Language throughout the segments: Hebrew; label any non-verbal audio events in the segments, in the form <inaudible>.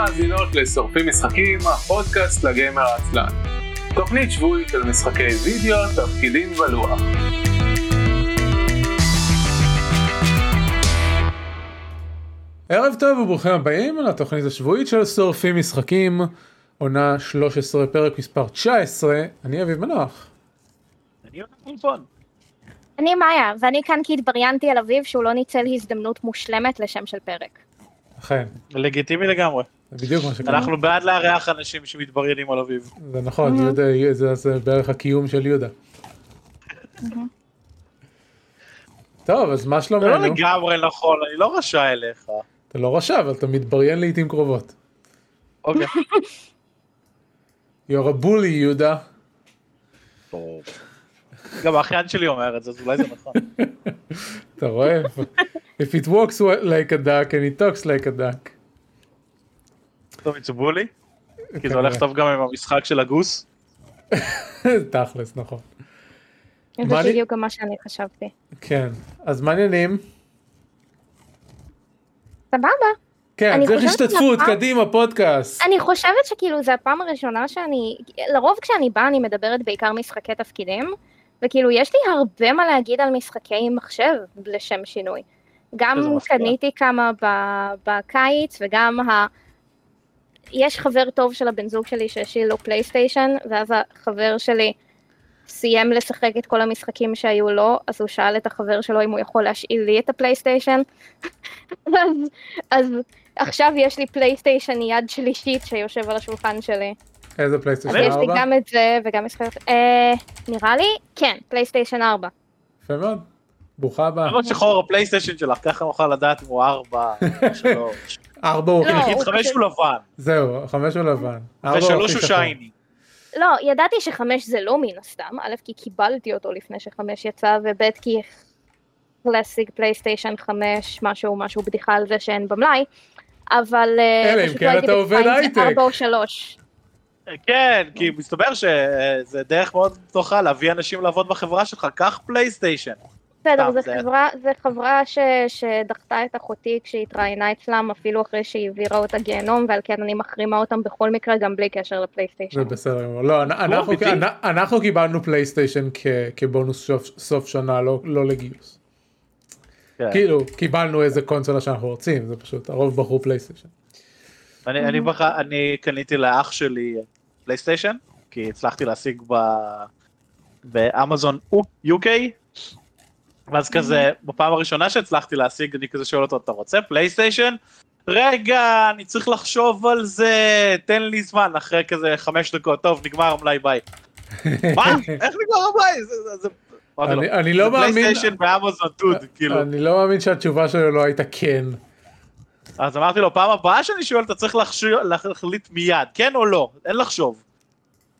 ומאזינות לשורפים משחקים, הפודקאסט לגיימר העצלן. תוכנית שבועית של משחקי וידאו, תפקידים ולוח. ערב טוב וברוכים הבאים לתוכנית השבועית של שורפים משחקים, עונה 13, פרק מספר 19, אני אביב מנוח. אני יונתן טלפון. אני מאיה, ואני כאן כי התבריינתי על אביב שהוא לא ניצל הזדמנות מושלמת לשם של פרק. אכן, לגיטימי לגמרי. זה בדיוק מה שקרה. אנחנו בעד לארח אנשים שמתבריינים על אביב. זה נכון, יהודה, זה, זה בערך הקיום של יהודה. טוב, אז מה זה לא שלומנו? לגמרי נכון, אני לא רשע אליך. אתה לא רשע, אבל אתה מתבריין לעיתים קרובות. אוקיי. You're a bully, יהודה. גם האחיין שלי אומר את זה, אז אולי זה נכון. <laughs> אתה רואה? If it walks like a duck and it talks like a duck. טוב, יצבו לי? כי זה הולך טוב גם עם המשחק של הגוס. <laughs> תכלס, נכון. זה מה בדיוק גם מה שאני חשבתי. כן, אז מעניינים. סבבה. כן, אני צריך חושבת השתתפות, קדימה, פודקאסט. אני חושבת שכאילו זה הפעם הראשונה שאני, לרוב כשאני באה אני מדברת בעיקר משחקי תפקידים, וכאילו יש לי הרבה מה להגיד על משחקי מחשב לשם שינוי. גם. קניתי כמה ב- בקיץ וגם ה... יש חבר טוב של הבן זוג שלי שהשאיל לו פלייסטיישן, ואז החבר שלי סיים לשחק את כל המשחקים שהיו לו, אז הוא שאל את החבר שלו אם הוא יכול להשאיל לי את הפלייסטיישן. אז, <laughs> אז עכשיו יש לי פלייסטיישן יד שלישית שיושב על השולחן שלי. איזה פלייסטיישן יש לי 4? גם את זה וגם משחקת... אה, נראה לי? כן, פלייסטיישן 4. יפה מאוד. ברוכה הבאה. למרות שחור הפלייסטיישן שלך, ככה נוכל לדעת אם הוא ארבע, שלוש. ארבע הוא לא, הכי... חמש הוא לבן, זהו, חמש הוא לבן. ושלוש הוא. shiny. לא, ידעתי שחמש זה לא מן הסתם, א' כי קיבלתי אותו לפני שחמש יצא, וב' כי להשיג פלייסטיישן חמש, משהו, משהו בדיחה על זה שאין במלאי, אבל אה, אלא אם כן לא הייתי אתה עובד הייטק. ארבע או שלוש. כן, כי מסתבר שזה דרך מאוד טובה להביא אנשים לעבוד בחברה שלך, קח פלייסטיישן. בסדר, זו זה- חברה, זו חברה ש, שדחתה את אחותי כשהיא התראיינה אצלם, אפילו אחרי שהיא העבירה אותה גיהנום, ועל כן אני מחרימה אותם בכל מקרה, גם בלי קשר לפלייסטיישן. זה בסדר גמור. לא, אנ- אנחנו- אמיתי? אנ- אנחנו קיבלנו פלייסטיישן כ- כבונוס סוף- סוף שנה, לא- לא לגיוס. כן. כאילו, קיבלנו איזה קונסולה שאנחנו רוצים, זה פשוט, הרוב בחרו פלייסטיישן. אני, אני, בח... אני קניתי לאח שלי פלייסטיישן, כי הצלחתי להשיג ב... באמזון UK, ואז כזה, בפעם הראשונה שהצלחתי להשיג, אני כזה שואל אותו, אתה רוצה פלייסטיישן? רגע, אני צריך לחשוב על זה, תן לי זמן, אחרי כזה חמש דקות, טוב, נגמר המלאי, ביי. <laughs> מה? איך נגמר המלאי? זה- זה- זה... אני- אני לא "זה מאמין- פלייסטיישן באמזון דוד, כאילו. אני לא מאמין שהתשובה שלו לא הייתה כן. אז אמרתי לו, פעם הבאה שאני שואל, אתה צריך להחליט מיד, כן או לא, אין לחשוב.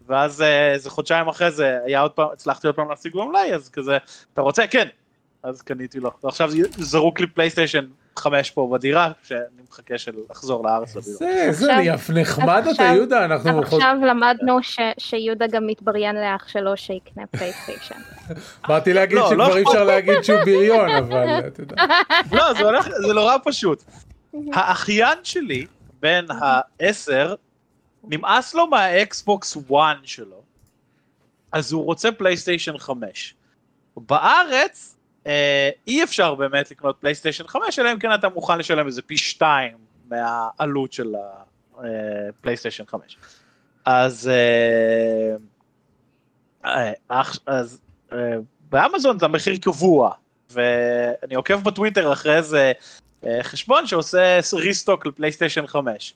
ואז אה, איזה חודשיים אחרי זה, היה עוד פעם, הצלחתי עוד פעם להשיג במלאי, אז כזה, אתה רוצה? כן. אז קניתי לו. ועכשיו זרוק לי פלייסטיישן 5 פה בדירה, שאני מחכה של לחזור לארץ לדירה. זה, זה עכשיו- נהיה נחמד אתה יהודה, אנחנו... עכשיו למדנו ש, שיהודה גם מתבריין לאח שלו שיקנה פלייסטיישן. <laughs> באתי להגיד לא, לא שכבר אי אכפת. אפשר להגיד שהוא בריון, אבל אתה יודע. <laughs> לא, זה נורא פשוט. האחיין שלי, בן העשר, נמאס לו מהאקסבוקס 1 שלו, אז הוא רוצה פלייסטיישן 5. בארץ, אי אפשר באמת לקנות פלייסטיישן 5, אלא אם כן אתה מוכן לשלם איזה פי 2 מהעלות של הפלייסטיישן 5. אז, אה, אה, אז אה, באמזון זה המחיר קבוע, ואני עוקב בטוויטר אחרי איזה אה, חשבון שעושה restock לפלייסטיישן 5.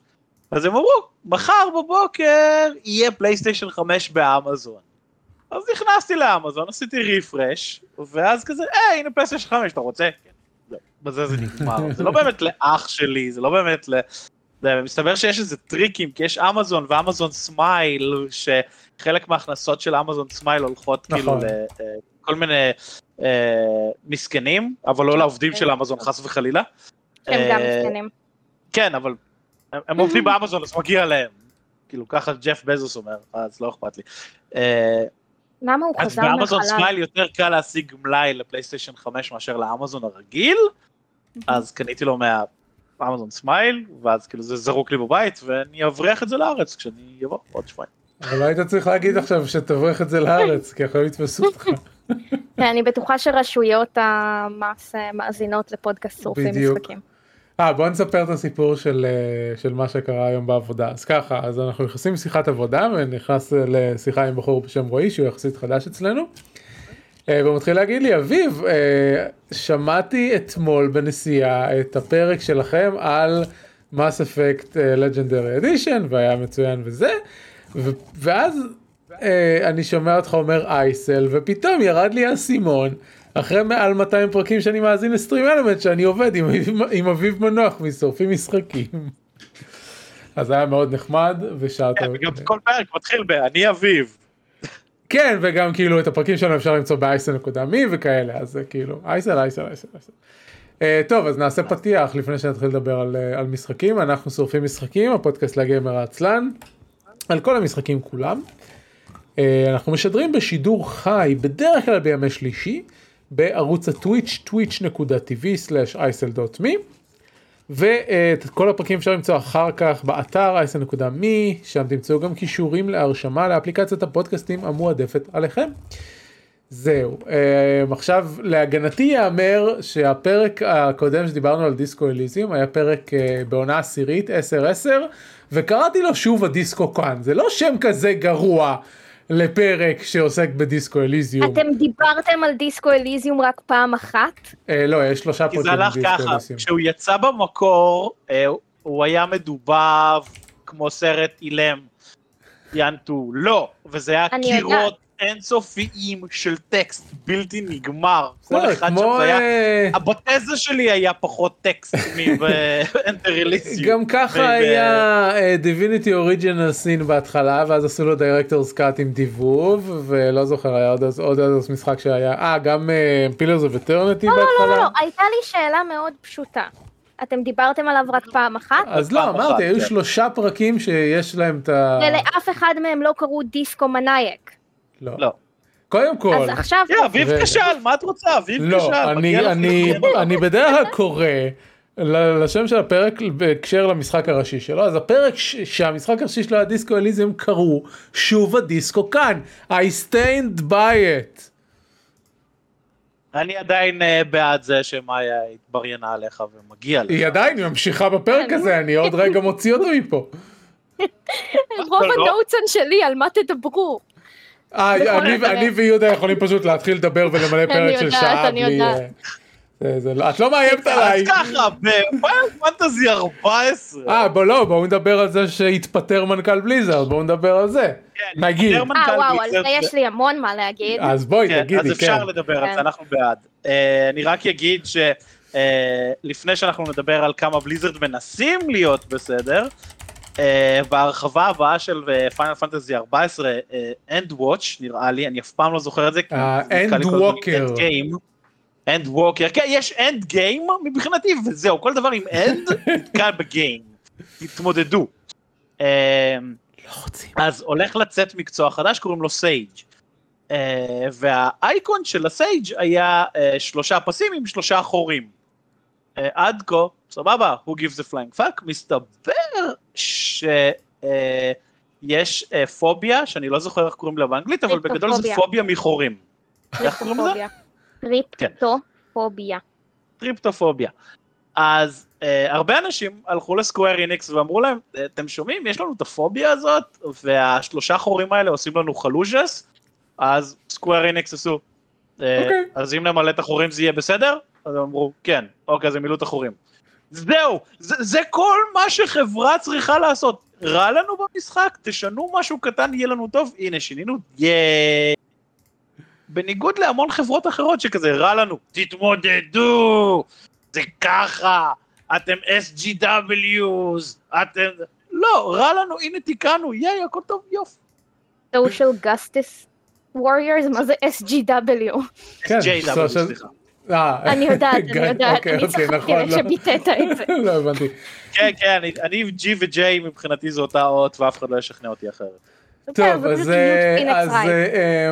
אז הם אמרו, מחר בבוקר יהיה פלייסטיישן 5 באמזון. אז נכנסתי לאמזון, עשיתי refresh, ואז כזה, אה, הנה פלייסטיישן 5, אתה רוצה? כן. זהו, בזה זה נגמר. זה לא באמת לאח שלי, זה לא באמת ל... מסתבר שיש איזה טריקים, כי יש אמזון ואמזון Smile, שחלק מההכנסות של אמזון Smile הולכות כאילו נכון. לכל מיני אה, מסכנים, אבל לא לעובדים של אמזון חס וחלילה. הם גם אה, מסכנים. כן, אבל הם עובדים <laughs> באמזון, אז מגיע להם. כאילו, ככה ג'ף בזוס אומר, אז לא אכפת לי. למה הוא אז חזר באמזון מהחלל? Smile יותר קל להשיג מלאי לפלייסטיישן 5 מאשר לאמזון הרגיל, אז קניתי לו מה... Amazon Smile, ואז כאילו זה זרוק לי בבית, ואני אבריח את זה לארץ כשאני אבוא עוד שבועיים. אבל היית צריך להגיד עכשיו שתבריח את זה לארץ, כי אחרי יתפסו אותך. כן, אני בטוחה שרשויות המס אה, מאזינות לפודקאסט שורפים בדיוק. משחקים. אה בוא נספר את הסיפור של, אה, של מה שקרה היום בעבודה אז ככה אז אנחנו נכנסים לשיחת עבודה ונכנס אה, לשיחה עם בחור בשם רועי שהוא יחסית חדש אצלנו. אה, והוא מתחיל להגיד לי אביב שמעתי אתמול בנסיעה את הפרק שלכם על מס אפקט לג'נדרי אדישן והיה מצוין וזה ו- ואז אני שומע אותך אומר אייסל ופתאום ירד לי האסימון אחרי מעל 200 פרקים שאני מאזין לסטרים אלמנט שאני עובד עם, עם אביב מנוח משורפים משחקים. אז היה מאוד נחמד ושעה כן. וגם כל פרק מתחיל ב"אני אביב". כן וגם כאילו את הפרקים שלנו אפשר למצוא באייסל.מי וכאלה אז זה כאילו אייסל אייסל אייסל אייסל. Uh, טוב אז נעשה פתיח לפני שנתחיל לדבר על, uh, על משחקים אנחנו שורפים משחקים הפודקאסט לגמר העצלן על כל המשחקים כולם. Uh, אנחנו משדרים בשידור חי בדרך כלל בימי שלישי בערוץ הטוויץ' twitch.tv/isl.me ואת כל הפרקים אפשר למצוא אחר כך באתר isl.me שם תמצאו גם קישורים להרשמה לאפליקציית הפודקאסטים המועדפת עליכם. זהו. um, עכשיו להגנתי ייאמר שהפרק הקודם שדיברנו על דיסקו אליזיום היה פרק uh, בעונה עשירית 10-10 וקראתי לו שוב הדיסקו כאן. זה לא שם כזה גרוע לפרק שעוסק בדיסקו אליזיום. אתם דיברתם על דיסקו אליזיום רק פעם אחת? אה, לא יש שלושה כי פרקים זה הלך בדיסקו ככה, אליזיום. כשהוא יצא במקור, אה, הוא היה מדובב כמו סרט אילם, ינטו, לא, וזה היה. קירות אינסופיים של טקסט בלתי נגמר, כל בסדר, אחד שם היה, אה, הבתזה שלי היה פחות טקסט Elysium. <laughs> גם ככה היה אה, דיביניטי אוריג'ינל סין בהתחלה ואז עשו לו דירקטורס קאט עם דיבוב ולא זוכר היה עוד אז משחק שהיה אה גם פילרס אוף אטרניטי לא, לא, בהתחלה. לא, הייתה לי שאלה מאוד פשוטה. אתם דיברתם עליו רק פעם אחת? אז לא אמרתי היו כן. שלושה פרקים שיש להם את ה... ולאף אחד מהם לא קראו דיסקו מנייק. לא. לא. קודם כל. אז עכשיו... כן, אביב. כשל, מה את רוצה? אביב כשל. לא, אני, אני. אני בדרך כלל קורא ל- לשם של הפרק בהקשר למשחק הראשי שלו, אז הפרק ש- שהמשחק הראשי שלו היה דיסקו אליזם קראו שוב הדיסקו כאן, I stand by it. אני עדיין אה, בעד זה שמאיה התבריינה עליך ומגיע לך. היא עדיין ממשיכה בפרק כן. הזה, אני עוד רגע מוציא אותו מפה. רוב לא. הנוטסון שלי, על מה תדברו? אה, אני- ויהודה יכולים פשוט להתחיל לדבר ולמלא <laughs> פרק של שעה אני בלי... יודעת. אה, לא- את לא מאיימת אז עליי. ככה, בפיינל פנטזי 14. אה, בוא לא, בואו נדבר על זה שהתפטר מנכ"ל בליזרד, בואו נדבר על זה. כן, נגיד. התפטר מנכ"ל אה, וואו, על זה יש לי המון מה להגיד. אז בואי כן, תגידי, אז אפשר כן. לדבר על כן. זה, אנחנו בעד. אה, אני רק אגיד שלפני שאנחנו נדבר על כמה בליזרד מנסים להיות בסדר, בהרחבה הבאה של Final Fantasy 14, Endwatch נראה לי, אני אף פעם לא זוכר את זה. אה. End Game. Endwalker, כן, יש Endgame מבחינתי, וזהו, כל דבר עם end <laughs> נתקע ב game. תתמודדו. אה, לא רוצים. אז הולך לצאת מקצוע חדש, קוראים לו Sage. אה, והאייקון של ה Sage היה אה, שלושה פסים עם שלושה חורים. אה, עד כה, סבבה, who gives a flying fuck, מסתבר שיש אה, פוביה, שאני לא זוכר איך קוראים לה באנגלית, אבל בגדול זה. פוביה מחורים. איך קוראים לזה? טריפטופוביה. טריפטופוביה. אז אה, הרבה אנשים הלכו ל Square Enix ואמרו להם, אתם שומעים, יש לנו את הפוביה הזאת, והשלושה חורים האלה עושים לנו חלוז'ס, אז סקוויר איניקס עשו. אה, אוקיי. אז אם נמלא את החורים זה יהיה בסדר? אז הם אמרו, כן, אוקיי, אז הם מילאו את החורים. זהו, זה, זה כל מה שחברה צריכה לעשות. רע לנו במשחק, תשנו משהו קטן, יהיה לנו טוב, הנה, שינינו, ייי. בניגוד להמון חברות אחרות שכזה רע לנו, תתמודדו, זה ככה, אתם SGWs, אתם... לא, רע לנו, הנה תיקנו, ייי, הכל טוב, יופי. social justice warriors, מה זה SGW? כן, סליחה. אה, אני יודעת, אני <laughs> יודעת, אוקיי, אני אוקיי, צחקתי נכון, על איך לא. שביטאת את זה. <laughs> לא הבנתי. כן, כן, אני- אני G ו-J מבחינתי זה אותה אות, ואף אחד לא ישכנע אותי אחרת. טוב, אז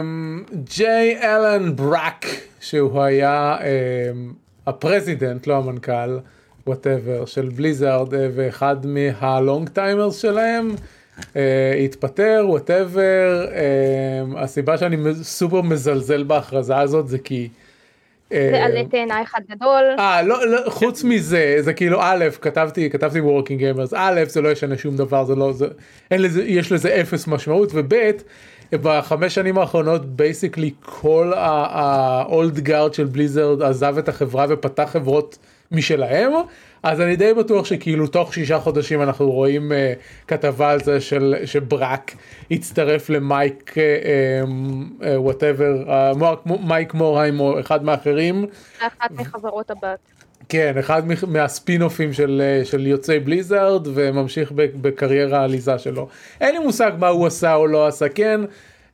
אמ, ג'יי אלן ברק, שהוא היה אמ, ה president, לא המנכ"ל, whatever של בליזארד אה, ואחד מה long timers שלהם אה, התפטר whatever אה, הסיבה שאני סופר מזלזל בהכרזה הזאת זה כי. אה, זה עלה תאנה אחד גדול. אה, לא, לא, חוץ מזה, זה כאילו א', כתבתי, כתבתי working gamers, א', זה לא ישנה שום דבר, זה לא, זה, אין לזה, יש לזה אפס משמעות, וב', בחמש שנים האחרונות, basically כל ה old guard של בליזרד עזב את החברה ופתח חברות משלהם, אז אני די בטוח שכאילו תוך שישה חודשים אנחנו רואים אה, כתבה על זה של שברק הצטרף למייק whatever, אה, מייק מורהיים או אחד מהאחרים. אחת מחברות הבת. כן, אחד מהספינופים של, אה, של יוצאי בליזארד וממשיך בקריירה העליזה שלו. אין לי מושג מה הוא עשה או לא עשה, כן.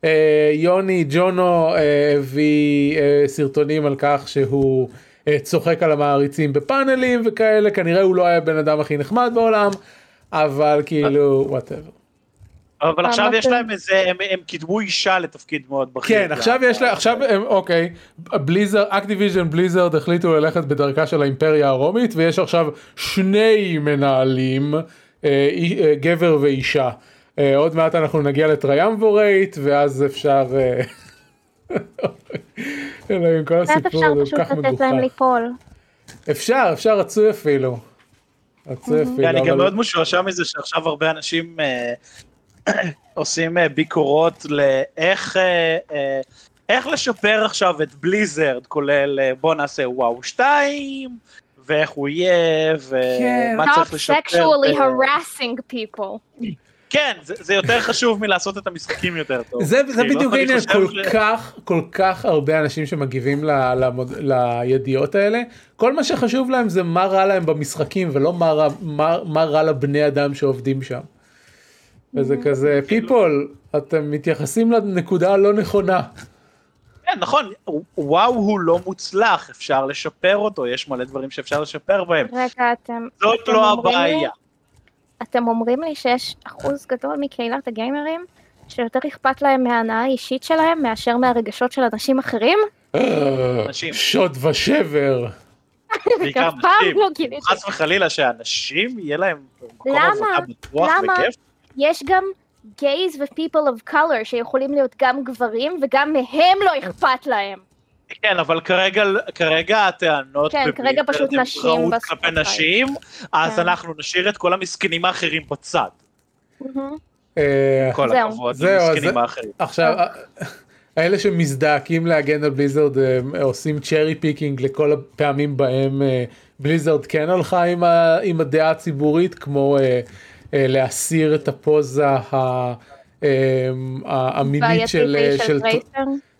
אה, יוני ג'ונו אה, הביא אה, סרטונים על כך שהוא אה, צוחק על המעריצים בפאנלים וכאלה, כנראה הוא לא היה הבן אדם הכי נחמד בעולם, אבל כאילו, whatever. אבל עכשיו אמרת- יש להם איזה, הם, הם קידמו אישה לתפקיד מאוד בכיר. כן, עכשיו יש לה, עכשיו, הם- אוקיי, בליזרד, אקטיביז'ן בליזרד החליטו ללכת בדרכה של האימפריה הרומית, ויש עכשיו שני מנהלים, אה, אה, גבר ואישה. אה, עוד מעט אנחנו נגיע ל triumvirate, ואז אפשר... <laughs> כל הסיפור אפשר הזה פשוט כל כך לתת מגוחך. להם ליפול. אפשר, אפשר, רצוי אפילו. רצוי אפילו, כן, אני גם מאוד משועשע מזה שעכשיו הרבה אנשים אה, <clears throat> עושים אה, ביקורות לאיך אה, איך לשפר עכשיו את בליזרד, כולל בוא נעשה וואו 2, ואיך הוא יהיה, כן. ומה Stop צריך לשפר. sexually ב- harassing people. כן, זה זה יותר חשוב מלעשות את המשחקים יותר טוב. זה, זה כאילו, בדיוק העניין, כל ש- כך, כל כך הרבה אנשים שמגיבים ל, למוד, לידיעות האלה, כל מה שחשוב להם זה מה רע להם במשחקים ולא מה רע, מה, מה רע לבני אדם שעובדים שם. וזה כזה, פיפול, אתם מתייחסים לנקודה הלא נכונה. כן, נכון, וואו הוא לא מוצלח, אפשר לשפר אותו, יש מלא דברים שאפשר לשפר בהם. רגע, אתם... זאת אתם לא הבעיה. אתם אומרים לי שיש אחוז גדול מקהילת הגיימרים שיותר אכפת להם מההנאה האישית שלהם מאשר מהרגשות של אנשים אחרים? אנשים. שוד ושבר. בעיקר נשים. לא. חס וחלילה שאנשים יהיה להם מקום למה? עבודה בטוח למה? וכיף. יש גם גייז ו-people of color שיכולים להיות גם גברים וגם מהם לא אכפת להם. כן, אבל כרגע, כרגע הטענות כן, כרגע פשוט נשים ב spotlight. כלפי נשים, אז כן. אנחנו נשאיר את כל המסכנים האחרים בצד. אה, כל זהו. הכבוד זהו, זה- האחרים. עכשיו, האלה שמזדעקים להגן על בליזרד אה, עושים cherry picking לכל הפעמים בהם אה, בליזרד כן הלכה עם, ה, עם הדעה הציבורית, כמו אה, אה, להסיר את הפוזה ה, אה, המינית בעייתית של, אה, של, של.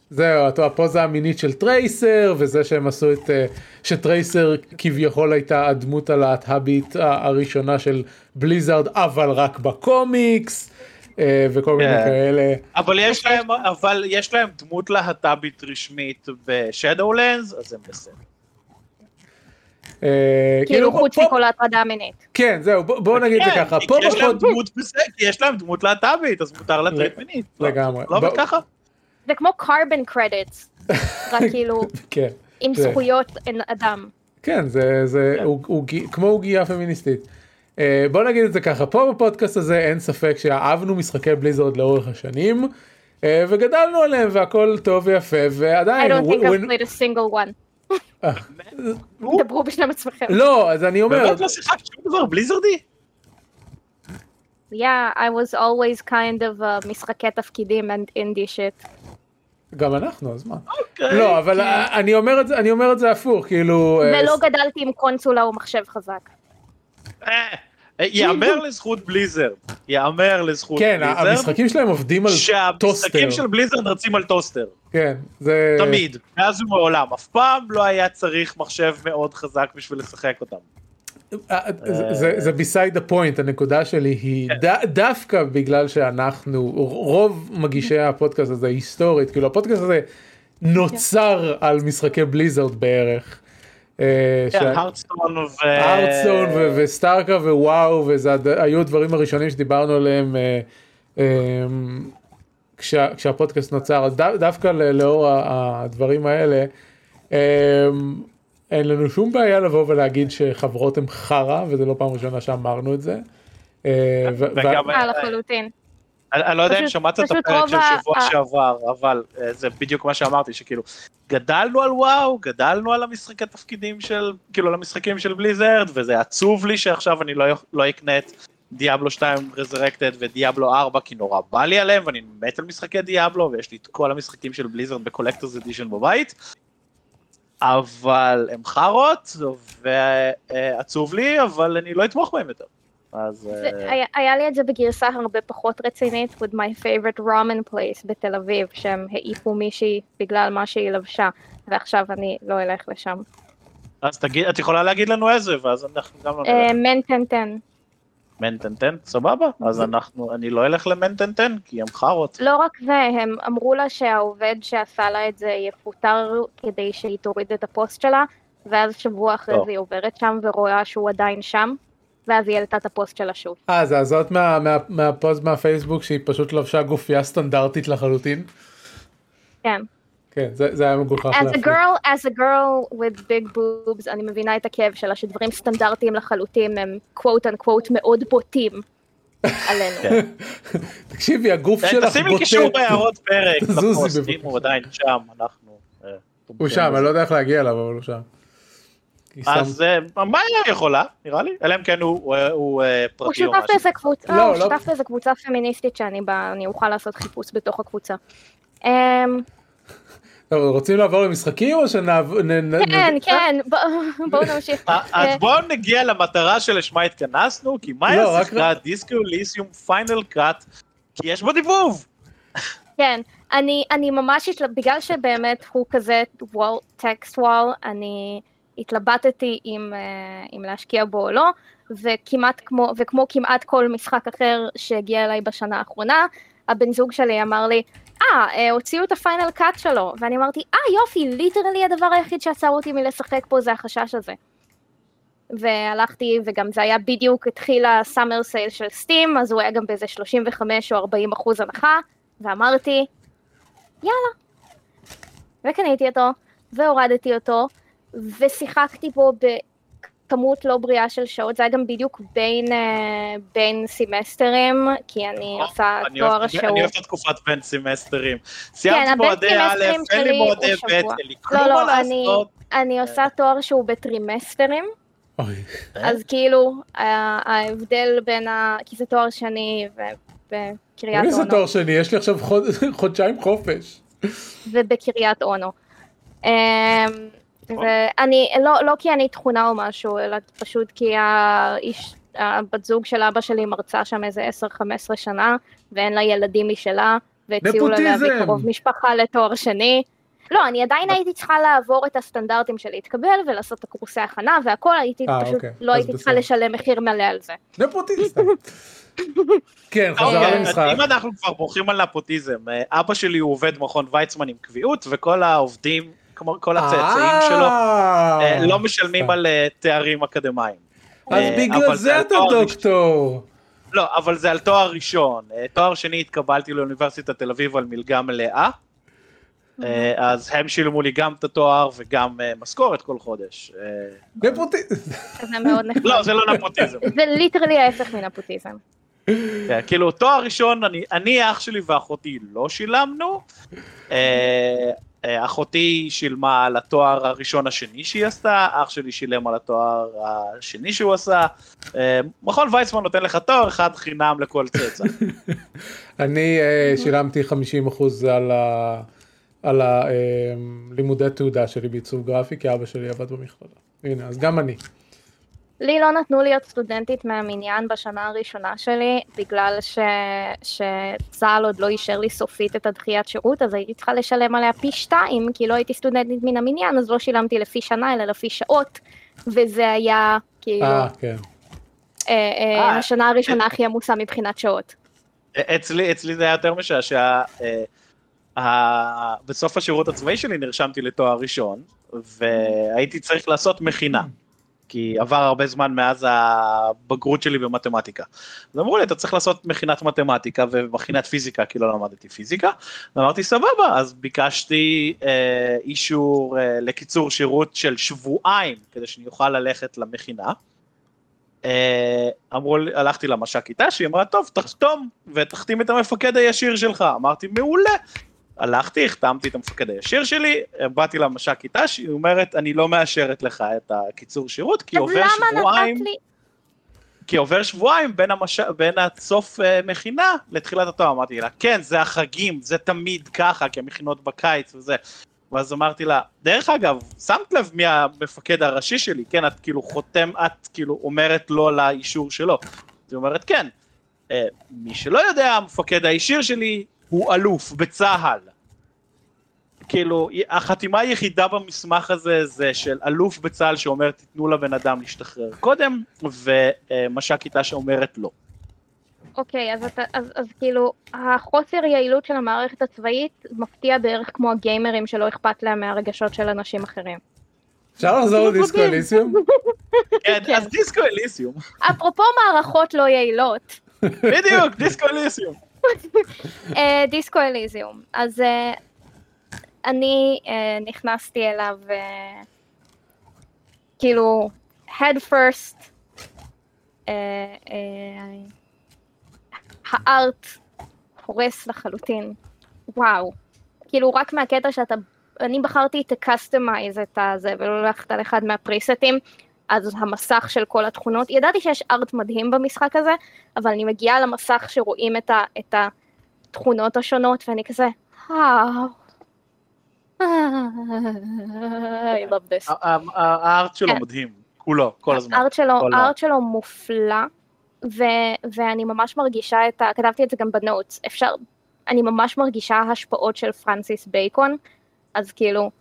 זהו, הפוזה המינית של טרייסר, וזה שהם עשו את, אה, שטרייסר כביכול הייתה הדמות הלהט"בית הראשונה של בליזרד, אבל רק בקומיקס, אה, וכל מיני כן. כאלה. אבל יש להם, אבל יש להם דמות להט"בית רשמית ב Shadowlands, אז הם בסדר. אה, כאילו פה- חוץ פה- מכל ההטרדה המינית. כן, זהו, בוא- בואו נגיד את זה כן, ככה, פה יש להם דמות בסדר, כי יש להם דמות להט"בית, אז מותר להטריד מינית. לא? לגמרי. לא עובד בוא- ככה? זה כמו carbon credits, <laughs> רק כאילו כן, עם זה- זכויות אדם. כן, זה, זה, כן. הוא, הוא, גי- כמו עוגייה פמיניסטית. אה, בוא נגיד את זה ככה, פה בפודקאסט הזה אין ספק שאהבנו משחקי בליזרד לאורך השנים, אה, וגדלנו עליהם והכל טוב ויפה, I ועדיין, don't think I've played a single one. אה, <laughs> דברו בשם עצמכם. לא, אז אני אומר, באמת לא שיחקת שום דבר בליזרדי? Yeah, I was always kind of uh, משחקי תפקידים and indie shit. גם אנחנו, אז מה? אוקיי. לא, אבל אני אומר את זה, אני אומר את זה הפוך, כאילו, אה, ולא גדלתי עם קונסולה או מחשב חזק. אה, אה, יאמר לזכות בליזרד, יאמר לזכות כן, בליזרד, המשחקים שלהם עובדים על טוסטר, שהמשחקים של בליזרד רצים על טוסטר, כן, זה, תמיד, מאז ומעולם, אף פעם לא היה צריך מחשב מאוד חזק בשביל לשחק אותם. אה, זה- זה- beside the point הנקודה שלי היא כן. דווקא בגלל שאנחנו רוב מגישי הפודקאסט הזה היסטורית כאילו הפודקאסט הזה נוצר על משחקי בליזרד בערך. אה, כן, הרדסטון. ארטסון ו- וסטארקה ווואו וזה היו הדברים הראשונים שדיברנו עליהם אה, אה, כשה, כשהפודקאסט נוצר דווקא לאור הדברים האלה אה, אין לנו שום בעיה לבוא ולהגיד שחברות הן חרא, וזה לא פעם ראשונה שאמרנו את זה. אה, ו- אה, לחלוטין. אני לא יודע אם שמעת את הפרק של שבוע שעבר, אבל אה, זה בדיוק מה שאמרתי, שכאילו, גדלנו על וואו, גדלנו על המשחקי תפקידים של, כאילו, על המשחקים של בליזרד, וזה עצוב לי שעכשיו אני לא לא אקנה את Diablo 2 Resurrected ו Diablo 4, כי נורא בא לי עליהם, ואני מת על משחקי Diablo, ויש לי את כל המשחקים של בליזרד ב collector's edition בבית. אבל הם חארות, ועצוב לי, אבל אני לא אתמוך בהם יותר. אז... זה- אה, היה- היה לי את זה בגרסה הרבה פחות רצינית, with my favorite ramen place בתל אביב, שהם העיפו מישהי בגלל מה שהיא לבשה, ועכשיו אני לא אלך לשם. אז תגיד, את יכולה להגיד לנו איזה, ואז אנחנו גם לא נלך. מנטנטן. סבבה? אז אנחנו, אני לא אלך למנטנטן, כי הם חארות. לא רק זה, הם אמרו לה שהעובד שעשה לה את זה יפוטר כדי שהיא תוריד את הפוסט שלה, ואז שבוע אחרי לא. זה היא עוברת שם ורואה שהוא עדיין שם, ואז היא העלתה את הפוסט שלה שוב. אה, זה הזאת מה- מה- מהפוסט מהפייסבוק שהיא פשוט לבשה גופייה סטנדרטית לחלוטין? כן. כן, זה זה היה מגוחך As a להפליג. girl, as a girl with big boobs, אני מבינה את הכאב שלה, שדברים סטנדרטיים לחלוטין הם quote unquote מאוד בוטים עלינו. כן. <laughs> תקשיבי, הגוף שלך תשים לי קישור. בהערות פרק, <laughs> זוזי, בפוסט, אם בבקשה. הוא עדיין שם, אנחנו... אה, הוא שם. אני לא יודע איך להגיע אליו, אבל הוא שם. אז אה, מה היא יכולה, נראה לי? אלא אם כן הוא- הוא הוא, אה, הוא פרטי או שותף משהו. באיזה קבוצה, לא, הוא לא. שותף באיזה קבוצה פמיניסטית שאני אוכל לעשות חיפוש בתוך הקבוצה. רוצים לעבור למשחקים או שנעבור... כן, כן, בוא- בואו נמשיך. אה, אז בואו נגיע למטרה שלשמה התכנסנו, כי מה רק- שיחקה דיסקו ליסיום פיינל קאט, כי יש בו דיבוב. כן, אני, אני ממש, התל... בגלל שבאמת הוא כזה וול, טקסט וול, אני התלבטתי אם, אה, אם להשקיע בו או לא, וכמעט כמו, וכמו כמעט כל משחק אחר שהגיע אליי בשנה האחרונה, הבן זוג שלי אמר לי, אה, אה, הוציאו את ה final cut שלו, ואני אמרתי, אה יופי, literally הדבר היחיד שעצר אותי מלשחק פה זה החשש הזה. והלכתי, וגם זה היה בדיוק, התחיל ה summer sale של סטים, אז הוא היה גם באיזה 35 או 40 אחוז הנחה, ואמרתי, יאללה. וקניתי אותו, והורדתי אותו, ושיחקתי בו בכמות לא בריאה של שעות, זה היה גם בדיוק בין, אה, בין סמסטרים, כי אני עושה אני אוהב- תואר שהוא... אני אוהב את התקופת בין סמסטרים. סיימתי הבין מועדי א', אין לי מועדי ב'. אין לי כלום לא, מה אני- לעשות. אני עושה תואר שהוא בטרימסטרים, אז כאילו, ה- ההבדל בין ה... כי זה תואר שני ובקריית איזה אונו. תואר שני, יש לי עכשיו חוד- <laughs> חודשיים חופש. ובקריית אונו. אמ, ואני, לא, לא כי אני תכונה או משהו, אלא פשוט כי האיש, הבת זוג של אבא שלי מרצה שם איזה 10-15 שנה, ואין לה ילדים משלה, והציעו לה להביא. קרוב משפחה לתואר שני. לא, אני עדיין הייתי צריכה לעבור את הסטנדרטים של להתקבל ולעשות את הקורסי הכנה והכל, הייתי אה, פשוט, אוקיי. לא הייתי צריכה. לשלם מחיר מלא על זה. נפוטיסט. <laughs> כן, חזרה אוקיי, אז למשחק. אם אנחנו כבר בורחים על נפוטיזם, אה, אבא שלי הוא עובד מכון ויצמן עם קביעות, וכל העובדים, כמו כל הצאצאים שלו, אה, לא משלמים. על אה, תארים אקדמיים. אז אה, בגלל זה אתה דוקטור. לא, אבל זה על תואר ראשון. אה, תואר שני התקבלתי לאוניברסיטת תל אביב על מלגה מלאה. אה, אז הם שילמו לי גם את התואר וגם אה, משכורת כל חודש. אה, נפוטיסט. זה מאוד נחמד. לא, זה לא נפוטיזם. זה ליטרלי ההפך מנפוטיזם. כן, כאילו, תואר ראשון, אני, אני, אח שלי ואחותי לא שילמנו. אה, אחותי שילמה על התואר הראשון השני שהיא עשתה, אח שלי שילם על התואר השני שהוא עשה. אה, מכון ויצמן נותן לך תואר אחד חינם לכל צאצא. <laughs> אני אה, שילמתי 50% על ה- על הלימודי תעודה שלי בעיצוב גרפי, כי אבא שלי עבד במכללה. הנה, אז גם אני. לי לא נתנו להיות סטודנטית מהמניין בשנה הראשונה שלי, בגלל ש... שצה"ל עוד לא אישר לי סופית את הדחיית שירות, אז הייתי צריכה לשלם עליה פי שתיים, כי לא הייתי סטודנטית מן המניין, אז לא שילמתי לפי שנה, אלא לפי שעות, וזה היה כאילו אה, כן. אה, אה, אה, השנה הראשונה הכי עמוסה מבחינת שעות. אצלי, אצלי זה היה יותר משעשע. אה, בסוף השירות הצבאי שלי נרשמתי לתואר ראשון, והייתי צריך לעשות מכינה. כי עבר הרבה זמן מאז הבגרות שלי במתמטיקה. אז אמרו לי, אתה צריך לעשות מכינת מתמטיקה ומכינת פיזיקה, כי לא למדתי פיזיקה. ואמרתי, סבבה, אז ביקשתי אה, אישור אה, לקיצור שירות של שבועיים, כדי שאני אוכל ללכת למכינה. אה, אמרו לי, הלכתי למש"ק כיתה, שהיא אמרה, טוב, תחתום ותחתים את המפקד הישיר שלך. אמרתי, מעולה. הלכתי, החתמתי את המפקד הישיר שלי, באתי למש"ק כיתה, שהיא אומרת, אני לא מאשרת לך את הקיצור שירות, כי עובר שבועיים... לי... כי עובר שבועיים בין, המש... בין הסוף uh, מכינה לתחילת התואר, אמרתי לה, כן, זה החגים, זה תמיד ככה, כי המכינות בקיץ וזה. ואז אמרתי לה, דרך אגב, שמת לב מי המפקד הראשי שלי, כן, את כאילו חותם, את כאילו אומרת לו לאישור שלו. היא אומרת, כן. Uh, מי שלא יודע, המפקד הישיר שלי הוא אלוף בצה"ל. כאילו, החתימה היחידה במסמך הזה זה של אלוף בצה"ל שאומר תיתנו לבן אדם להשתחרר קודם, ומש"ק כיתה שאומרת לא. אוקיי, אז, אתה, אז, אז כאילו, החוסר יעילות של המערכת הצבאית מפתיע בערך כמו הגיימרים שלא אכפת להם מהרגשות של אנשים אחרים. אפשר לחזור לדיסקו אליסיום? <laughs> כן, אז דיסקו אליסיום. אפרופו מערכות לא יעילות. בדיוק, דיסקו אליסיום. אה, דיסקו אליזיום. אז אה, אני uh, נכנסתי אליו כאילו head first הארט הורס לחלוטין וואו כאילו רק מהקטע שאתה אני בחרתי to customize את הזה ולא ללכת על אחד מהפריסטים אז המסך של כל התכונות ידעתי שיש ארט מדהים במשחק הזה אבל אני מגיעה למסך שרואים את, ה, את התכונות השונות ואני כזה וואו I love this. הארט שלו. מדהים, כולו, כל הזמן. הארט שלו, הארט שלו מופלא, ואני ממש מרגישה את ה... כתבתי את זה גם ב notes, אפשר... אני ממש מרגישה השפעות של פרנסיס בייקון, אז כאילו,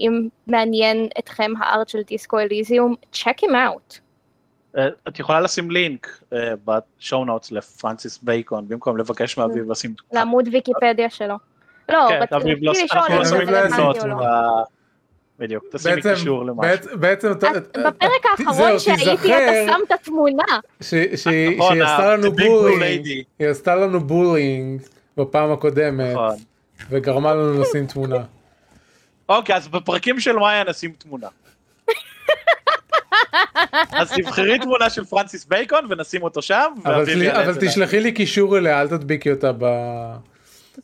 אם מעניין אתכם ה art של דיסקו אליזיום, check him out. אה, את יכולה לשים לינק אה, ב show notes לפרנסיס בייקון, במקום לבקש מאביב לשים... לעמוד ויקיפדיה שלו. לא, כן, רציתי לשאול אם זה רלוונטי או לא. בדיוק, תשימי קישור למשהו. בעצם, בפרק האחרון שהייתי אתה שמת תמונה. שהיא נכון, עשתה לנו bullying, היא עשתה לנו bullying בפעם הקודמת, נכון. וגרמה לנו לשים תמונה. אוקיי, אז בפרקים של מאיה נשים תמונה. אז תבחרי תמונה של פרנסיס בייקון ונשים אותו שם. אבל תשלחי לי קישור אליה, אל תדביקי אותה ב...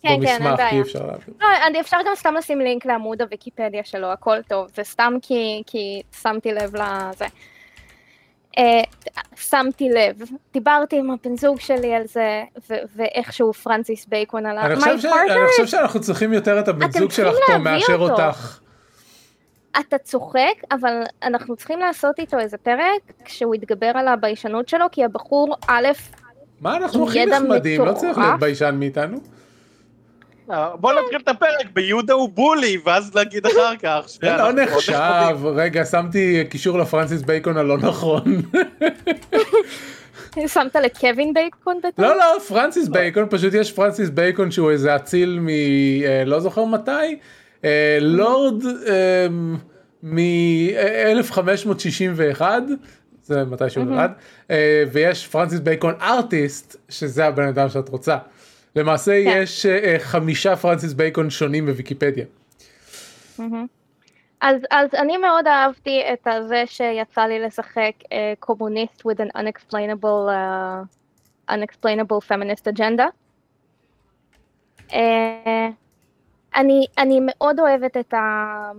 כן, כן, במסמך, כי אפשר להעביר. לא, אפשר גם סתם לשים לינק לעמוד הוויקיפדיה שלו, הכל טוב, זה סתם כי, כי שמתי לב לזה. שמתי לב, דיברתי עם הבן זוג שלי על זה, ואיכשהו פרנסיס בייקון עלה. אני חושב, שאנחנו צריכים יותר את הבן זוג שלך פה מאשר. אותך. אתה צוחק, אבל אנחנו צריכים לעשות איתו איזה פרק, כשהוא יתגבר על הביישנות שלו, כי הבחור, א', מה אנחנו הכי נחמדים, לא צריך להיות ביישן מאיתנו. בוא נתחיל את הפרק ביהודה הוא bully, ואז להגיד אחר כך. זה לא נחשב, רגע, שמתי קישור לפרנסיס בייקון הלא נכון. <laughs> שמת לקווין בייקון בטח? לא, לא, פרנסיס בייקון, פשוט יש פרנסיס בייקון שהוא איזה אציל מ... אה, לא זוכר מתי, אה, לורד אה, מ-1561, זה מתי שהוא נולד, ויש פרנסיס בייקון artist, שזה הבן אדם שאת רוצה. למעשה כן. יש uh, חמישה פרנסיס בייקון שונים בוויקיפדיה. אז, אז אני מאוד אהבתי את זה שיצא לי לשחק קומוניסט uh, with an unexplainable, uh, unexplainable feminist agenda. Uh, אני, אני מאוד אוהבת את, ה...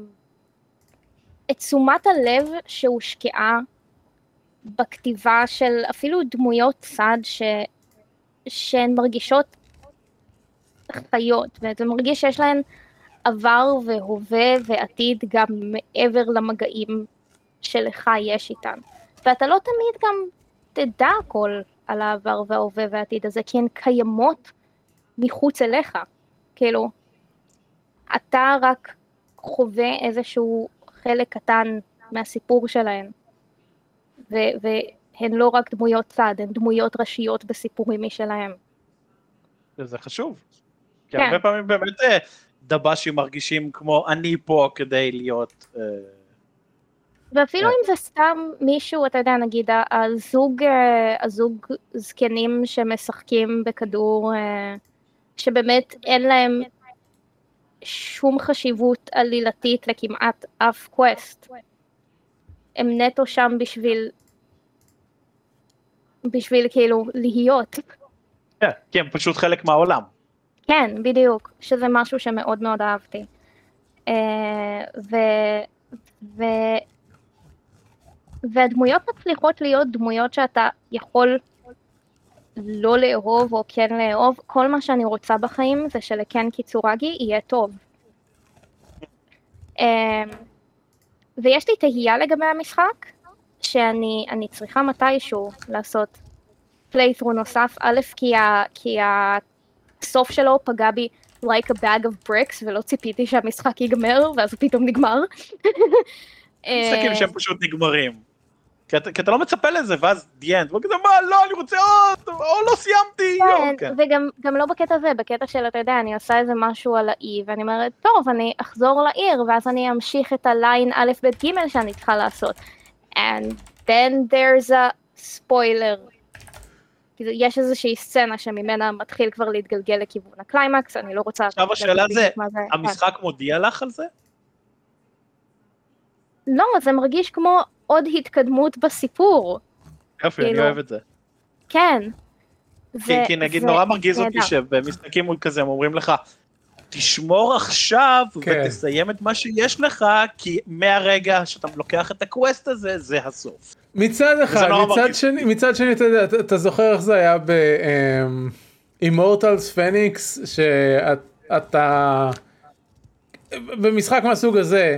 את תשומת הלב שהושקעה בכתיבה של אפילו דמויות צד ש... שהן מרגישות חיות, ואתה מרגיש שיש להן עבר והווה ועתיד גם מעבר למגעים שלך יש איתן. ואתה לא תמיד גם תדע הכל על העבר וההווה והעתיד הזה, כי הן קיימות מחוץ אליך. כאילו, אתה רק חווה איזשהו חלק קטן מהסיפור שלהן. ו- והן לא רק דמויות צד, הן דמויות ראשיות בסיפורים משלהם. זה חשוב. כי כן. הרבה פעמים באמת אה, דב"שים מרגישים כמו אני פה כדי להיות... אה, ואפילו אם זה סתם מישהו, אתה יודע, נגיד הזוג, אה, הזוג זקנים שמשחקים בכדור, אה, שבאמת אין להם שום חשיבות עלילתית לכמעט אף קווסט. הם נטו שם בשביל, בשביל כאילו להיות. כן, כי הם פשוט חלק מהעולם. כן, בדיוק, שזה משהו שמאוד מאוד אהבתי. אה, ו... ו... והדמויות מצליחות להיות דמויות שאתה יכול לא לאהוב או כן לאהוב, כל מה שאני רוצה בחיים זה שלקן קיצורגי יהיה טוב. אה, ויש לי תהייה לגבי המשחק, שאני אני צריכה מתישהו לעשות פליית'רו נוסף, א' כי, ה, כי הסוף שלו פגע בי like a bag of bricks ולא ציפיתי שהמשחק ייגמר ואז הוא פתאום נגמר. <laughs> משחקים אה, שהם פשוט נגמרים. כי אתה, כי אתה לא מצפה לזה, ואז the end, וכזה מה, לא, אני רוצה עוד, או לא סיימתי. כן, כן. וגם גם לא בקטע הזה, בקטע של, אתה יודע, אני עושה איזה משהו על האי, ואני אומרת, טוב, אני אחזור לעיר, ואז אני אמשיך את הליין א', ב', ג' שאני צריכה לעשות. And then there's a spoiler. כאילו, יש איזושהי סצנה שממנה מתחיל כבר להתגלגל לכיוון הקליימקס, אני לא רוצה... עכשיו השאלה זה, מה כן. המשחק מודיע לך על זה? לא, זה מרגיש כמו עוד התקדמות בסיפור. יופי, אני כאילו, אוהב את זה. כן. כי, זה- כי נגיד זה נורא מרגיז אותי. שבמשחקים מול כזה הם אומרים לך, תשמור עכשיו כן. ותסיים את מה שיש לך, כי מהרגע שאתה לוקח את הקווסט הזה, זה הסוף. מצד אחד, מצד. שני, מצד שני, אתה יודע, אתה- אתה זוכר איך זה היה באימורטלס פניקס, שאתה, במשחק מהסוג הזה,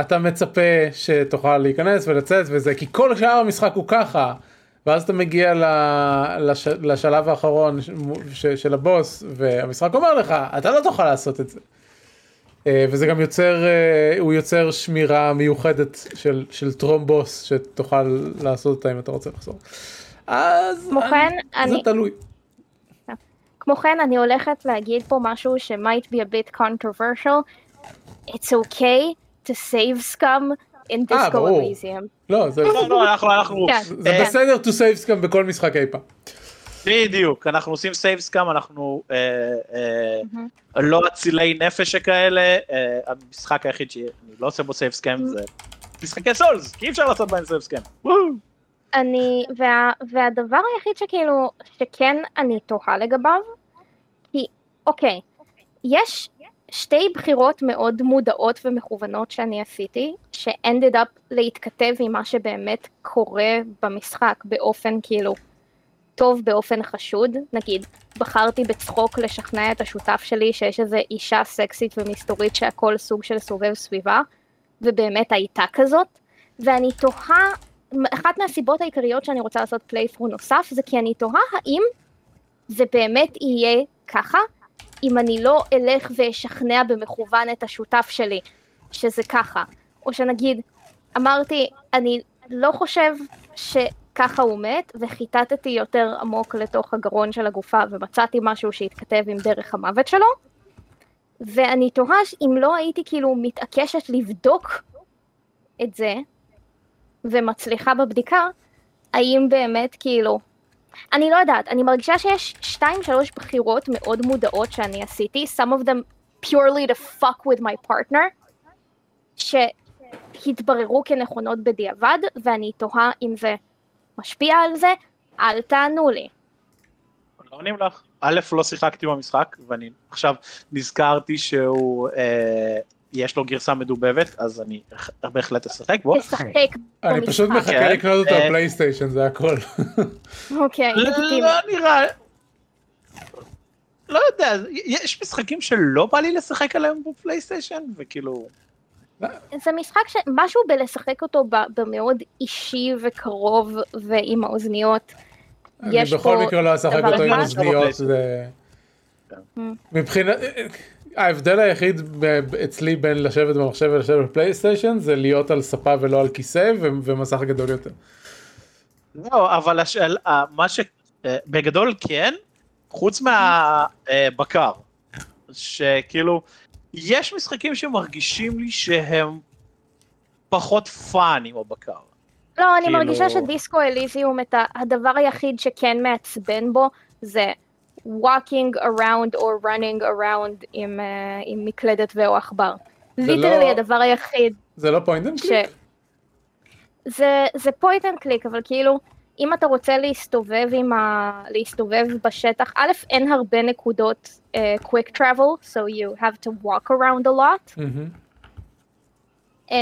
אתה מצפה שתוכל להיכנס ולצאת וזה, כי כל שאר המשחק הוא ככה, ואז אתה מגיע ל- לש, לשלב האחרון ש, של הבוס, והמשחק אומר לך, אתה לא תוכל לעשות את זה. אה, וזה גם יוצר, אה, הוא יוצר שמירה מיוחדת של, של טרום בוס שתוכל לעשות אותה אם אתה רוצה לחזור. אז כמו כן, זה אני, תלוי. כמו כן, אני הולכת להגיד פה משהו ש-might be a bit controversial. It's okay to save scum in אה, Disco. Elysium. לא, זה, לא, לא, אנחנו, אנחנו, כן. זה בסדר to save scum בכל משחק אי פעם. בדיוק, אנחנו עושים save scum, אנחנו אה, אה, מהמם. לא אצילי נפש שכאלה, אה, המשחק היחיד שאני לא עושה בו save scum זה משחקי סולס, כי אי אפשר לעשות בהם save scum. אני, וה, והדבר היחיד שכאילו, שכן אני תוהה לגביו, כי אוקיי, יש שתי בחירות מאוד מודעות ומכוונות שאני עשיתי, ש-ended up להתכתב עם מה שבאמת קורה במשחק באופן כאילו טוב באופן חשוד, נגיד בחרתי בצחוק לשכנע את השותף שלי שיש איזו אישה סקסית ומסתורית שהכל סוג של סובב סביבה, ובאמת הייתה כזאת, ואני תוהה אחת מהסיבות העיקריות שאני רוצה לעשות פלייפרו נוסף זה כי אני תוהה האם זה באמת יהיה ככה אם אני לא אלך ואשכנע במכוון את השותף שלי שזה ככה. או שנגיד אמרתי אני לא חושב שככה הוא מת וחיטטתי יותר עמוק לתוך הגרון של הגופה ומצאתי משהו שהתכתב עם דרך המוות שלו. ואני תוהה אם לא הייתי כאילו מתעקשת לבדוק את זה ומצליחה בבדיקה, האם באמת כאילו, אני לא יודעת, אני מרגישה שיש שתיים שלוש בחירות מאוד מודעות שאני עשיתי, some of them purely to fuck with my partner, שהתבררו כנכונות בדיעבד, ואני תוהה אם זה משפיע על זה, אל תענו לי. לא עונים לך. א', לא שיחקתי במשחק, ואני עכשיו נזכרתי שהוא, אה, יש לו גרסה מדובבת, אז אני בהחלט אשחק בו. תשחק אני פשוט במשחק. מחכה כן. לקנות אותו אה, בפלייסטיישן, זה הכל. אוקיי, לגיטימי. לא נראה... לא יודע, יש משחקים שלא בא לי לשחק עליהם בפלייסטיישן, וכאילו... זה משחק שמשהו בלשחק אותו במאוד אישי וקרוב ועם האוזניות. אני יש בכל פה מקרה לא אשחק אותו עם. אוזניות. זה-. מבחינת... ההבדל היחיד אצלי בין לשבת במחשב ולשבת בפלייסטיישן זה להיות על ספה ולא על כיסא ומסך גדול יותר. לא, אבל השאל... אה, מה ש... אה, בגדול כן, חוץ מהבקר. שכאילו, יש משחקים שמרגישים לי שהם פחות fun עם הבקר. לא, אני כאילו- מרגישה שדיסקו אליזיום, את הדבר היחיד שכן מעצבן בו, זה walking around or running around עם, אה, עם מקלדת ו/או עכבר. זה literally לא- הדבר היחיד זה לא point and. click? זה, זה point and click, אבל כאילו, אם אתה רוצה להסתובב עם ה... להסתובב בשטח, א', אין הרבה נקודות uh, quick travel, so you have to walk around a lot, מהמם. uh,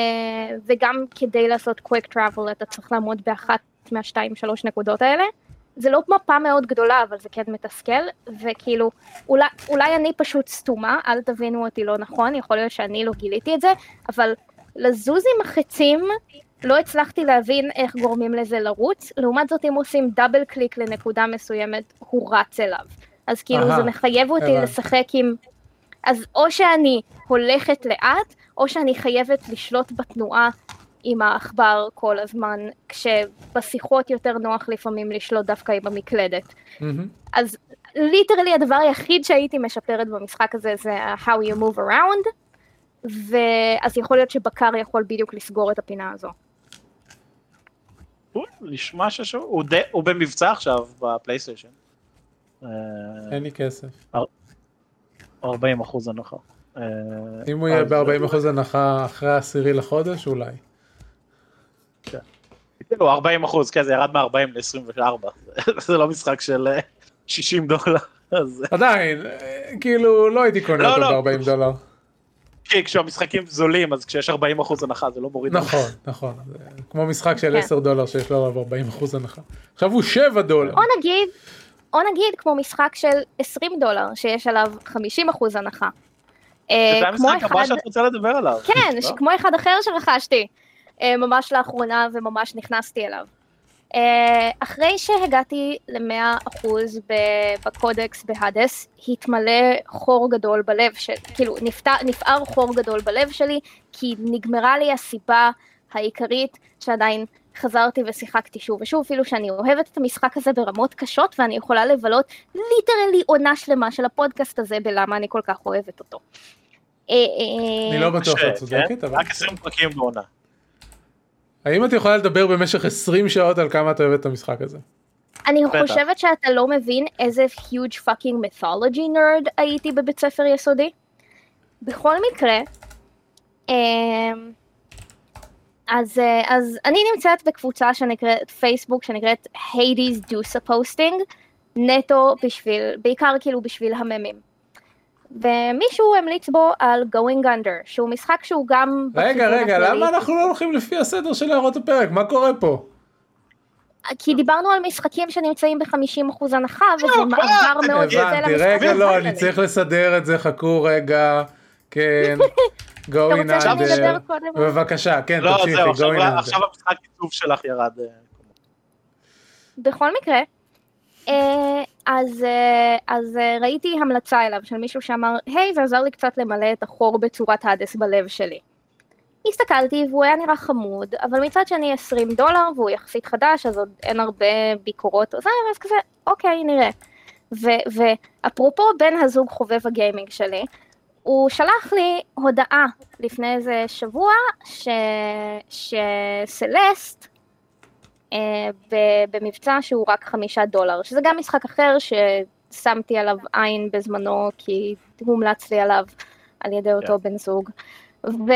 וגם כדי לעשות quick travel אתה צריך לעמוד באחת מהשתיים שלוש נקודות האלה. זה לא מפה מאוד גדולה, אבל זה כן מתסכל, וכאילו, אולי, אולי אני פשוט סתומה, אל תבינו אותי לא נכון, יכול להיות שאני לא גיליתי את זה, אבל לזוז עם החצים, לא הצלחתי להבין איך גורמים לזה לרוץ, לעומת זאת אם עושים דאבל קליק לנקודה מסוימת, הוא רץ אליו. אז כאילו אהה, זה מחייב אותי הבנתי. לשחק עם... אז או שאני הולכת לאט, או שאני חייבת לשלוט בתנועה עם העכבר כל הזמן, כשבשיחות יותר נוח לפעמים לשלוט דווקא עם המקלדת. מהמם. אז ליטרלי הדבר היחיד שהייתי משפרת במשחק הזה זה how you move around, ואז יכול להיות שבקר יכול בדיוק לסגור את הפינה הזו. נשמע ששו, הוא, די, הוא במבצע עכשיו בפלייסטיישן. אה, אין לי כסף. 40 אחוז הנחה. אה, אם הוא יהיה אז- ב-40% הנחה אחרי העשירי לחודש, אולי. כאילו 40 אחוז, כן, זה ירד מ-40 ל-24. <laughs> זה לא משחק של אה, 60 דולר. אז עדיין, אה, כאילו, לא הייתי קונה לא, אותו לא. ב-40 דולר. כי כשהמשחקים זולים, אז כשיש 40 אחוז הנחה זה לא מוריד. נכון, נכון. כמו משחק של כן. 10 דולר שיש לו עליו 40% הנחה. עכשיו הוא 7 דולר. או נגיד, או נגיד כמו משחק של 20 דולר שיש עליו 50 אחוז הנחה. אה, זה כמו המשחק הבא אחד- שאת רוצה לדבר עליו. כן, לא? כמו אחד אחר שרכשתי אה, ממש לאחרונה וממש נכנסתי אליו. אה, אחרי שהגעתי ל-100% בקודקס בהאדס, התמלא חור גדול בלב, של, כאילו נפתר, נפער חור גדול בלב שלי, כי נגמרה לי הסיבה העיקרית שעדיין חזרתי ושיחקתי שוב ושוב, אפילו שאני אוהבת את המשחק הזה ברמות קשות, ואני יכולה לבלות ליטרלי עונה שלמה של הפודקאסט הזה בלמה אני כל כך אוהבת אותו. אה, אה, אני לא בטוח שאת צודקת, כן? אבל... רק 20 פרקים בעונה. האם את יכולה לדבר במשך 20 שעות על כמה את אוהבת את המשחק הזה? אני בטח. חושבת שאתה לא מבין איזה huge fucking mythology nerd הייתי בבית ספר יסודי. בכל מקרה, אמ, אז, אה, אז אני נמצאת בקבוצה שנקראת פייסבוק שנקראת Hades do posting נטו בשביל, בעיקר כאילו בשביל הממים. ומישהו המליץ בו על Going Under, שהוא משחק שהוא גם... רגע, רגע, הכללי. למה אנחנו לא הולכים לפי הסדר של הערות הפרק? מה קורה פה? כי דיברנו על משחקים שנמצאים ב-50% הנחה, וזה לא, מעבר מאוד הבנתי, למשחקים רגע, לא. אני צריך לסדר את זה, חכו רגע. כן, <laughs> going under. בבקשה, כן, לא, תמשיכי, going under. עכשיו המשחק עיצוב שלך ירד. אה, בכל מקרה, אה, אז, אה, אז אה, ראיתי המלצה אליו של מישהו שאמר, היי, זה עזר לי קצת למלא את החור בצורת האדס בלב שלי. הסתכלתי והוא היה נראה חמוד, אבל מצד שני 20 דולר והוא יחסית חדש, אז עוד אין הרבה ביקורות או זה, אז כזה, אוקיי, נראה. ואפרופו בן הזוג חובב הגיימינג שלי, הוא שלח לי הודעה לפני איזה שבוע ש... שסלסט במבצע שהוא רק חמישה דולר, שזה גם משחק אחר ששמתי עליו עין בזמנו כי הומלץ לי עליו על ידי אותו בן זוג. ו...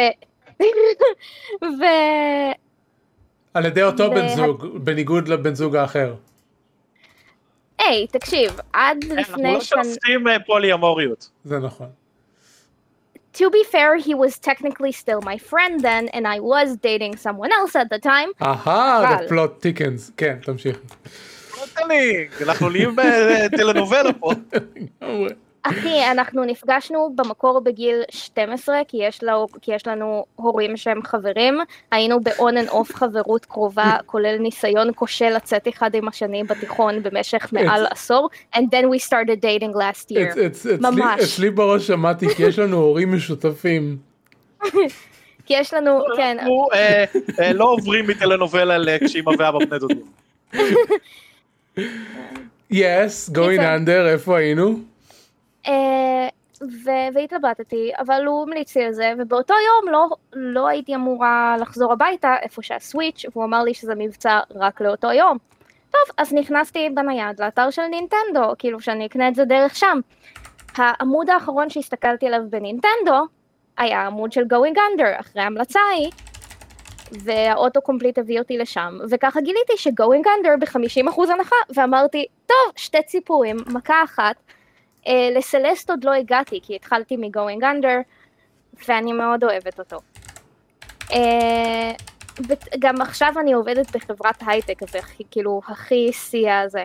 <laughs> ו... על ידי אותו בן וה- זוג, בניגוד לבן זוג האחר. היי, תקשיב, עד כן, אנחנו לפני לא שנה... שופטים אה, פולי-אמוריות. זה נכון. To be fair, he was technically still my friend then, and I was dating someone else at the time. אהה, אבל- the plot thickens. כן, תמשיכי. לא טלינג, אנחנו נהיים בטלנובלה פה. אחי, אנחנו נפגשנו במקור בגיל 12, כי יש, לו, כי יש לנו הורים שהם חברים. היינו ב-on and off חברות קרובה, כולל ניסיון כושל לצאת אחד עם השני בתיכון במשך מעל עשור, and then we started dating last year. אצ- אצ- אצלי- ממש. אצלי בראש שמעתי כי יש לנו הורים משותפים. <laughs> כי יש לנו, כן, אנחנו אה, אה, לא עוברים מטלנובלה לכשאימא ואבא בני דודים. <laughs> yes, going under, איפה היינו? אה, ו- והתלבטתי, אבל הוא המליץ לי על זה, ובאותו יום לא, לא הייתי אמורה לחזור הביתה, איפה שהסוויץ', והוא אמר לי שזה מבצע רק לאותו יום. טוב, אז נכנסתי בנייד לאתר של נינטנדו, כאילו שאני אקנה את זה דרך שם. העמוד האחרון שהסתכלתי עליו בנינטנדו, היה עמוד של Going Under, אחרי ההמלצה ההיא, והאוטו קומפליט הביא אותי לשם, וככה גיליתי ש-Going Under ב-50% הנחה, ואמרתי, טוב, שתי ציפורים, מכה אחת. Uh, לסלסט עוד לא הגעתי, כי התחלתי מ-Going Under, ואני מאוד אוהבת אותו. Uh, גם עכשיו אני עובדת בחברת הייטק, אז כאילו הכי שיא הזה.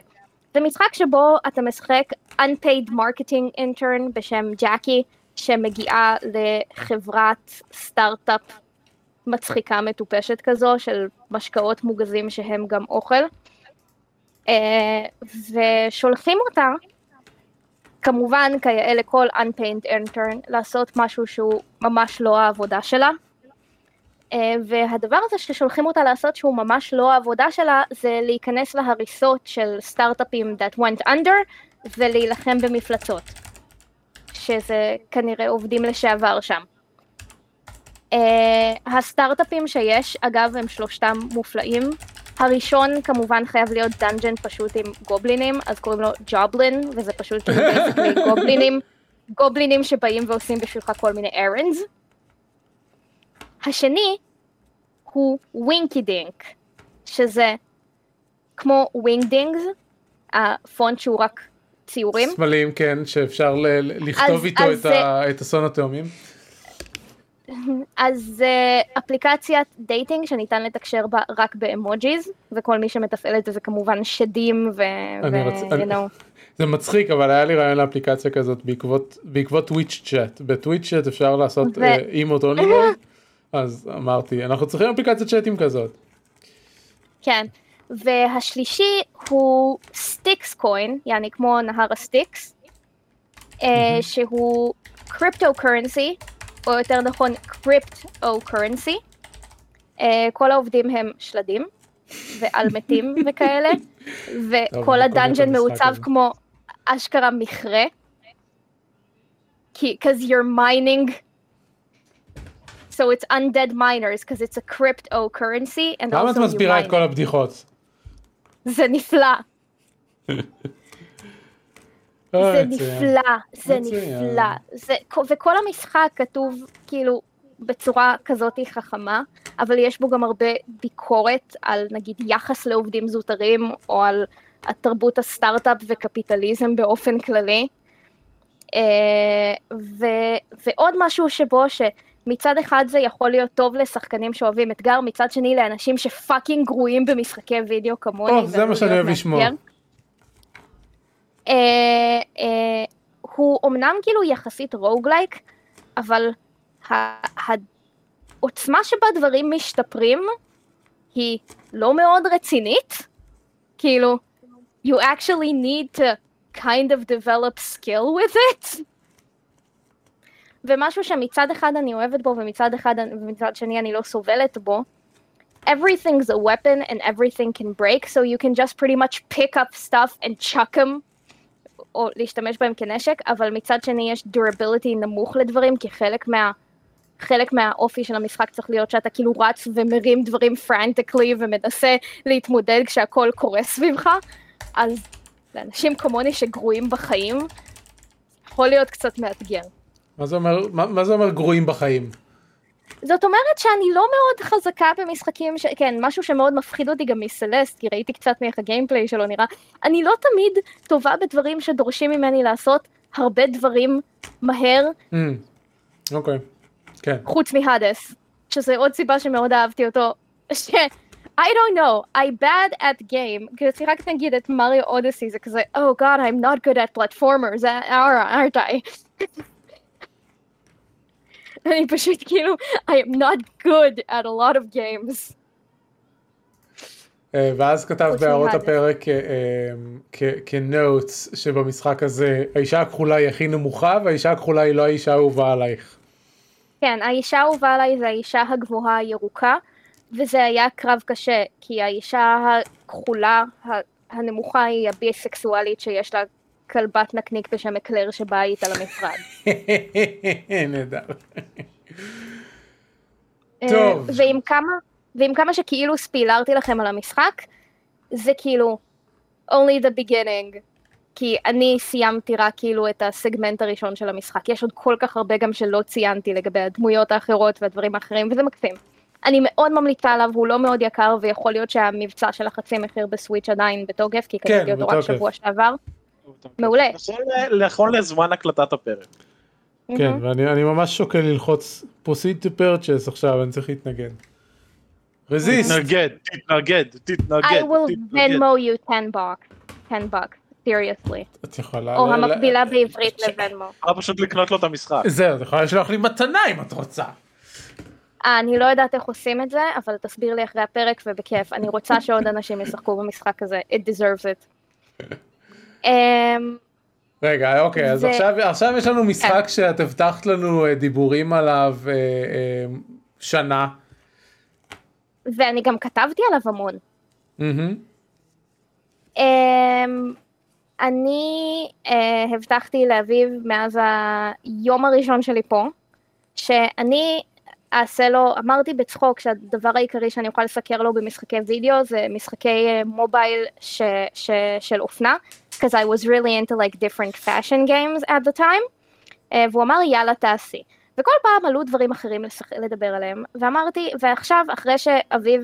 זה משחק שבו אתה משחק unpaid marketing intern בשם ג'קי, שמגיעה לחברת סטארט-אפ מצחיקה מטופשת כזו של משקאות מוגזים שהם גם אוכל. Uh, ושולחים אותה, כמובן כיאה לכל unpaid intern, לעשות משהו שהוא ממש לא העבודה שלה. Uh, והדבר הזה ששולחים אותה לעשות שהוא ממש לא העבודה שלה, זה להיכנס להריסות של סטארט-אפים that went under ולהילחם במפלצות. שזה כנראה עובדים לשעבר שם. Uh, הסטארט-אפים שיש, אגב, הם שלושתם מופלאים. הראשון כמובן חייב להיות דאנג'ן פשוט עם גובלינים, אז קוראים לו ג'ובלין, וזה פשוט כאילו <laughs> גובלינים, גובלינים שבאים ועושים בשבילך כל מיני errands. השני הוא ווינקי דינק, שזה כמו ווינגדינגס, הפונט שהוא רק ציורים. סמלים, כן, שאפשר ל- לכתוב אז- איתו אז את, זה- ה- את אסון התאומים. אז זה אפליקציית dating שניתן לתקשר בה רק ב emojis, וכל מי שמתפעל את זה זה כמובן שדים ו... ו- רצ- you אני- know. זה מצחיק, אבל היה לי רעיון לאפליקציה כזאת בעקבות, בעקבות Twitch chat. ב Twitch chat אפשר לעשות ו- אה, emote only mode, <laughs> אז אמרתי, אנחנו צריכים אפליקציית צ'אטים כזאת. כן. והשלישי הוא Styx Coin, יעני כמו נהר הסטיקס, אה, שהוא cryptocurrency, או יותר נכון cryptocurrency. כל העובדים הם שלדים ואלמתים <laughs> וכאלה, טוב, וכל את הדאנג'ן מעוצב. כמו אשכרה מכרה. כי, cause you're mining, so it's undead miners, because it's a cryptocurrency, and למה את also you מסבירה את mine כל הבדיחות? זה נפלא, אה, <laughs> זה מצוין. נפלא, זה. נפלא. זה, וכל המשחק כתוב כאילו בצורה כזאת חכמה, אבל יש בו גם הרבה ביקורת על נגיד יחס לעובדים זוטרים, או על התרבות הסטארט-אפ וקפיטליזם באופן כללי. אה, ו, ועוד משהו שבו שמצד אחד זה יכול להיות טוב לשחקנים שאוהבים אתגר, מצד שני לאנשים שפאקינג גרועים במשחקי וידאו כמוני. או, זה זה מה שאני להיות אוהב לשמוע. אה, אה, הוא אומנם כאילו יחסית רוגלייק, אבל העוצמה שבה דברים משתפרים היא לא מאוד רצינית. כאילו, you actually need to kind of develop skill with it. ומשהו שמצד אחד אני אוהבת בו ומצד אחד ומצד שני אני לא סובלת בו, everything's a weapon and everything can break, so you can just pretty much pick up stuff and chuck them, או להשתמש בהם כנשק, אבל מצד שני יש durability נמוך לדברים, כי חלק מה... חלק מהאופי של המשחק צריך להיות שאתה כאילו רץ ומרים דברים פרנטיקלי ומנסה להתמודד כשהכל קורס סביבך, אז לאנשים כמוני שגרועים בחיים, יכול להיות קצת מאתגר. מה זה אומר, מה, מה זה אומר גרועים בחיים? זאת אומרת שאני לא מאוד חזקה במשחקים, ש... כן, משהו שמאוד מפחיד אותי גם מסלסט, כי ראיתי קצת מאיך הגיימפליי שלו נראה. אני לא תמיד טובה בדברים שדורשים ממני לעשות הרבה דברים מהר, Mm, אוקיי, כן. חוץ מהאדס, שזה עוד סיבה שמאוד אהבתי אותו, ש... I don't know, I bad at game, כששיחקתי נגיד את מריו אודסי זה כזה, oh god, I'm not good at platformers, aren't I? <laughs> אני פשוט כאילו, I am not good at a lot of games. אה, ואז כתב בהערות. הפרק אה, אה, כ- כנוטס שבמשחק הזה האישה הכחולה היא הכי נמוכה והאישה הכחולה היא לא האישה האהובה עלייך. כן, האישה האהובה עליי זה האישה הגבוהה הירוקה, וזה היה קרב קשה, כי האישה הכחולה הנמוכה היא הביסקסואלית שיש לה כלבת נקניק בשם אקלר שבאה איתה למשרד. <laughs> נהדר. אה, טוב. ועם כמה, ועם כמה שכאילו ספילרתי לכם על המשחק, זה כאילו only the beginning. כי אני סיימתי רק כאילו את הסגמנט הראשון של המשחק. יש עוד כל כך הרבה גם שלא ציינתי לגבי הדמויות האחרות והדברים האחרים, וזה מקסים. אני מאוד ממליצה עליו, הוא לא מאוד יקר, ויכול להיות שהמבצע של החצי מחיר בסוויץ' עדיין בתוקף, כי כן, קניתי אותו רק. שבוע שעבר. מעולה. נכון לזמן הקלטת הפרק. כן, ואני אני ממש שוקל ללחוץ proceed to purchase עכשיו, אני צריך להתנגד. רזיסט. תתנגד, תתנגד, תתנגד, I will. Venmo you 10 bucks. 10 bucks. seriously. את יכולה... או ל- ל- המקבילה בעברית לוונמו. אפשר פשוט לקנות לו את המשחק. זהו, את יכולה לשלוח לי מתנה אם את רוצה. אה, אני לא יודעת איך עושים את זה, אבל תסביר לי אחרי הפרק ובכיף. אני רוצה שעוד אנשים ישחקו במשחק הזה. It deserves it. אמ, רגע, אוקיי, אז עכשיו, עכשיו יש לנו משחק שאת הבטחת לנו אה, דיבורים עליו אה, אה, שנה. ואני גם כתבתי עליו המון. אמ, אני אה, הבטחתי לאביב מאז היום הראשון שלי פה, שאני אעשה לו, אמרתי בצחוק שהדבר העיקרי שאני אוכל לסקר לו במשחקי וידאו זה משחקי מובייל ש, ש, של אופנה, because I was really into like different fashion games at the time, אה, והוא אמר יאללה תעשי. וכל פעם עלו דברים אחרים לשח... לדבר עליהם, ואמרתי, ועכשיו אחרי שאביב,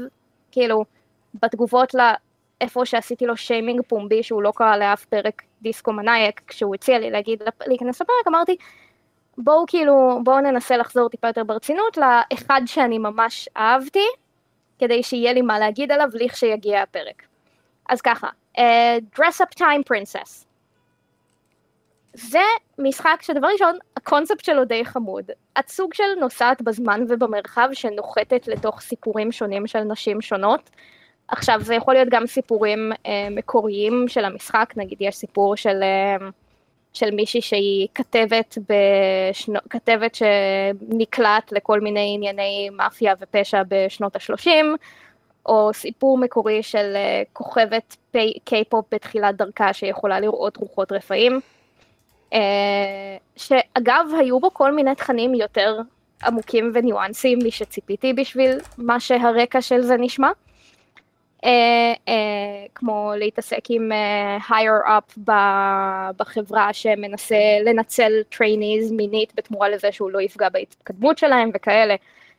כאילו, בתגובות ל... איפה שעשיתי לו שיימינג פומבי שהוא לא קרא לאף פרק דיסקו מנייק כשהוא הציע לי להגיד להיכנס לפרק אמרתי בואו כאילו בואו ננסה לחזור טיפה יותר ברצינות לאחד שאני ממש אהבתי כדי שיהיה לי מה להגיד עליו לכשיגיע הפרק. אז ככה, dress up time princess. זה משחק שדבר ראשון, הקונספט שלו די חמוד. את סוג של נוסעת בזמן ובמרחב שנוחתת לתוך סיפורים שונים של נשים שונות. עכשיו זה יכול להיות גם סיפורים אה, מקוריים של המשחק, נגיד יש סיפור של, אה, של מישהי שהיא כתבת, בשנו, כתבת שנקלט לכל מיני ענייני מאפיה ופשע בשנות השלושים, או סיפור מקורי של אה, כוכבת קיי-פופ בתחילת דרכה שיכולה לראות רוחות רפאים, אה, שאגב היו בו כל מיני תכנים יותר עמוקים וניואנסים משציפיתי בשביל מה שהרקע של זה נשמע. אה, כמו להתעסק עם higher up בחברה שמנסה לנצל trainees מינית בתמורה לזה שהוא לא יפגע בהתקדמות שלהם וכאלה.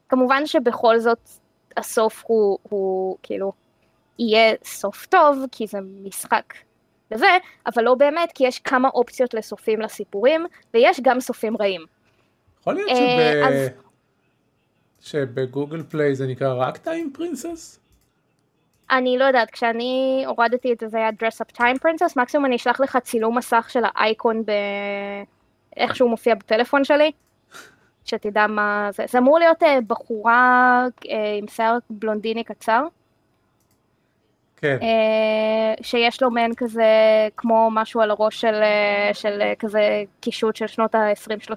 כמובן שבכל זאת הסוף הוא, הוא כאילו יהיה סוף טוב כי זה משחק לזה, אבל לא באמת כי יש כמה אופציות לסופים לסיפורים ויש גם סופים רעים. יכול להיות אה, שב... אז- שבגוגל פליי זה נקרא רק טיים פרינסס? אני לא יודעת, כשאני הורדתי את זה, זה היה dress up time princess, מקסימום אני אשלח לך צילום מסך של האייקון ב... איך שהוא מופיע בפלאפון שלי, שתדע מה זה. זה אמור להיות אה, בחורה אה, עם שיער בלונדיני קצר, כן, אה, שיש לו מעין כזה, כמו משהו על הראש של, של כזה קישוט של שנות ה-20-30,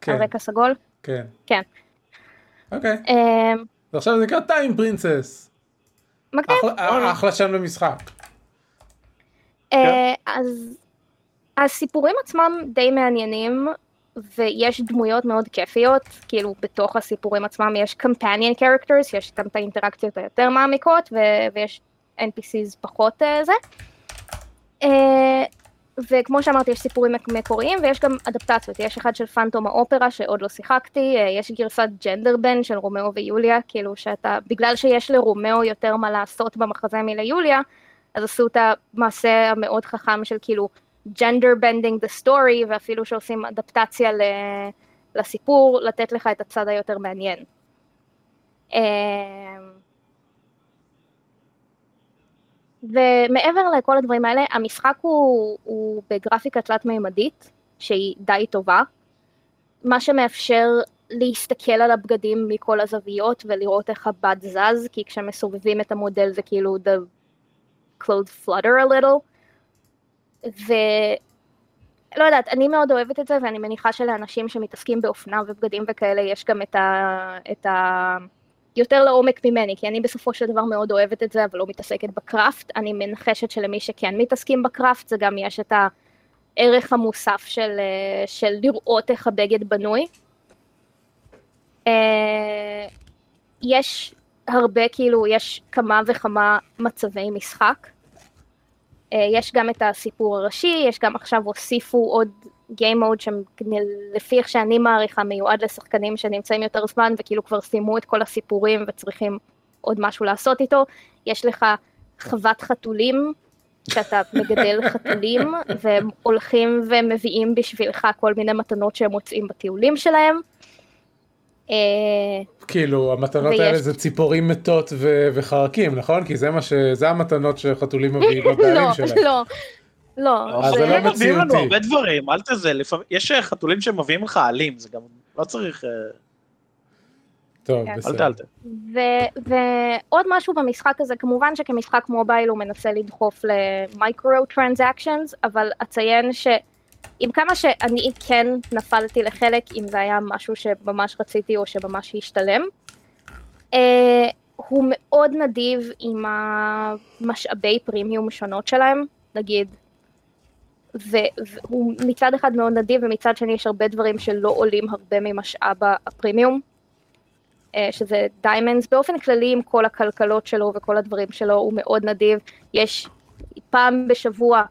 כן, על רקע סגול. כן. כן. אוקיי, אה, ועכשיו זה נקרא טיים פרינסס. מגניב. אחלה- אחלה שם למשחק. אה, אז הסיפורים עצמם די מעניינים ויש דמויות מאוד כיפיות, כאילו בתוך הסיפורים עצמם יש companion characters, יש גם את האינטראקציות היותר מעמיקות ו- ויש NPCs פחות אה, זה. אה, וכמו שאמרתי יש סיפורים מק- מקוריים ויש גם אדפטציות, יש אחד של פנטום האופרה שעוד לא שיחקתי, אה, יש גרסת gender bend של רומאו ויוליה, כאילו שאתה, בגלל שיש לרומאו יותר מה לעשות במחזה מליוליה, אז עשו את המעשה המאוד חכם של כאילו gender bending the story ואפילו שעושים אדפטציה לסיפור, לתת לך את הצד היותר מעניין. אמ, ומעבר לכל הדברים האלה, המשחק הוא, הוא בגרפיקה תלת-מימדית, שהיא די טובה, מה שמאפשר להסתכל על הבגדים מכל הזוויות ולראות איך הבד זז, כי כשמסובבים את המודל זה כאילו the clothes flutter a little, ולא יודעת, אני מאוד אוהבת את זה, ואני מניחה שלאנשים שמתעסקים באופנה ובגדים וכאלה, יש גם את ה... את ה... יותר לעומק ממני, כי אני בסופו של דבר מאוד אוהבת את זה, אבל לא מתעסקת בקראפט. אני מנחשת שלמי שכן מתעסקים בקראפט, זה גם יש את הערך המוסף של, אה, של לראות איך הבגד בנוי. אה, יש הרבה, כאילו, יש כמה וכמה מצבי משחק. אה, יש גם את הסיפור הראשי, יש גם עכשיו הוסיפו עוד Game Mode שלפי איך שאני מעריכה מיועד לשחקנים שנמצאים יותר זמן וכאילו כבר סיימו את כל הסיפורים וצריכים עוד משהו לעשות איתו. יש לך חוות חתולים, שאתה מגדל <laughs> חתולים והם הולכים ומביאים בשבילך כל מיני מתנות שהם מוצאים בטיולים שלהם. אה, כאילו המתנות ויש- האלה זה ציפורים מתות ו- וחרקים נכון כי זה מה ש... זה המתנות שחתולים <laughs> מביאים לבעלים לא, שלהם. לא, לא, אז זה לא חתולים מביאים לנו מציאותי. הרבה דברים, אל תזה, יש אה, חתולים שמביאים לך עלים, זה גם לא צריך, אה, טוב כן. בסדר. ועוד משהו במשחק הזה, כמובן שכמשחק מובייל הוא מנסה לדחוף למיקרו טרנזקשנס, אבל אציין שעם כמה שאני כן נפלתי לחלק, אם זה היה משהו שממש רציתי או שממש השתלם, אה, הוא מאוד נדיב עם המשאבי פרימיום שונות שלהם, נגיד, והוא מצד אחד מאוד נדיב ומצד שני יש הרבה דברים שלא עולים הרבה ממשאב הפרימיום. אה, שזה diamonds, באופן כללי עם כל הכלכלות שלו וכל הדברים שלו הוא מאוד נדיב, יש פעם בשבוע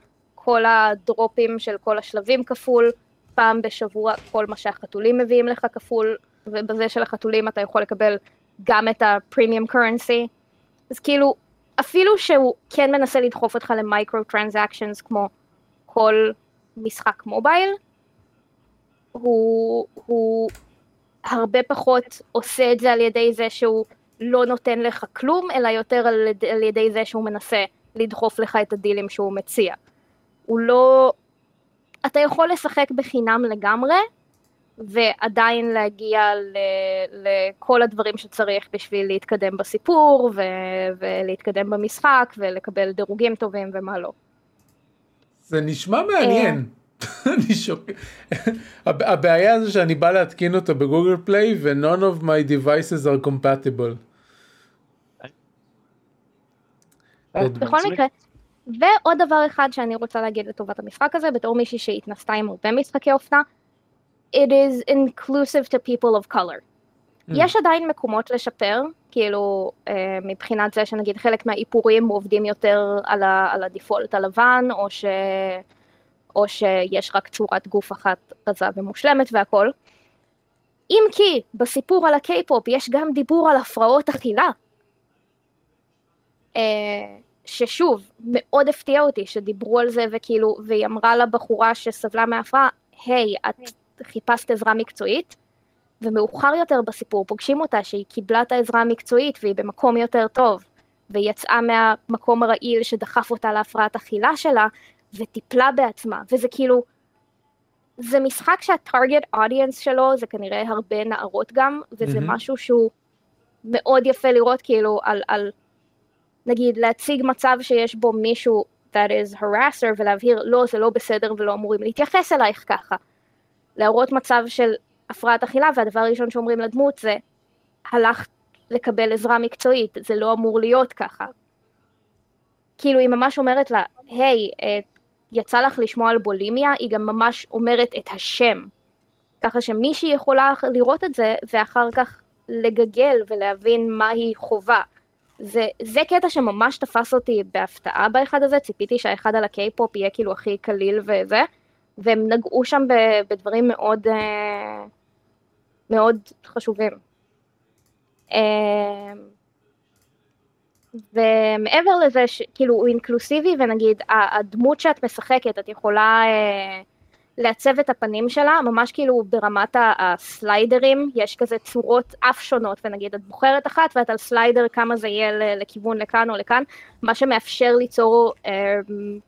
כל הדרופים של כל השלבים כפול, פעם בשבוע כל מה שהחתולים מביאים לך כפול, ובזה של החתולים אתה יכול לקבל גם את הפרימיום קורנסי, אז כאילו אפילו שהוא כן מנסה לדחוף אותך למייקרו טרנזקשנס כמו כל משחק מובייל, הוא, הוא הרבה פחות עושה את זה על ידי זה שהוא לא נותן לך כלום, אלא יותר על, על ידי זה שהוא מנסה לדחוף לך את הדילים שהוא מציע. הוא לא... אתה יכול לשחק בחינם לגמרי, ועדיין להגיע ל, לכל הדברים שצריך בשביל להתקדם בסיפור, ו, ולהתקדם במשחק, ולקבל דירוגים טובים ומה לא. זה נשמע מעניין. <laughs> אני שוק... הב- הבעיה זה שאני בא להתקין אותו בגוגל פליי ו-none of my devices are compatible. עוד בכל מקרה, ועוד דבר אחד שאני רוצה להגיד לטובת המשחק הזה, בתור מישהי שהתנסתה עם הרבה משחקי אופנה, it is inclusive to people of color. יש עדיין מקומות לשפר, כאילו אה, מבחינת זה שנגיד חלק מהאיפורים עובדים יותר על, ה, על הדיפולט הלבן, או, ש, או שיש רק צורת גוף אחת רזה ומושלמת והכל. אם כי בסיפור על הקיי-פופ יש גם דיבור על הפרעות אכילה. אה, ששוב, מאוד הפתיע אותי שדיברו על זה וכאילו, והיא אמרה לבחורה שסבלה מהפרעה, היי, את חיפשת עזרה מקצועית? ומאוחר יותר בסיפור פוגשים אותה שהיא קיבלה את העזרה המקצועית והיא במקום יותר טוב, והיא יצאה מהמקום הרעיל שדחף אותה להפרעת אכילה שלה, וטיפלה בעצמה, וזה כאילו, זה משחק שהטארגט אודיאנס שלו זה כנראה הרבה נערות גם, וזה מהמם. משהו שהוא מאוד יפה לראות כאילו על, על נגיד להציג מצב שיש בו מישהו that is harasser ולהבהיר לא זה לא בסדר ולא אמורים להתייחס אלייך ככה. להראות מצב של הפרעת אכילה והדבר הראשון שאומרים לדמות זה הלכת לקבל עזרה מקצועית זה לא אמור להיות ככה. כאילו היא ממש אומרת לה היי אה, יצא לך לשמוע על בולימיה היא גם ממש אומרת את השם. ככה שמישהי יכולה לראות את זה ואחר כך לגגל ולהבין מה היא חווה. זה, זה קטע שממש תפס אותי בהפתעה באחד הזה, ציפיתי שהאחד על הקיי-פופ יהיה כאילו הכי קליל וזה, והם נגעו שם ב- בדברים מאוד, אה, מאוד חשובים. אה, ומעבר לזה, ש, כאילו הוא אינקלוסיבי ונגיד הדמות שאת משחקת, את יכולה אה, לעצב את הפנים שלה, ממש כאילו ברמת הסליידרים, יש כזה צורות אף שונות, ונגיד את בוחרת אחת ואת על סליידר כמה זה יהיה לכיוון לכאן או לכאן, מה שמאפשר ליצור אה,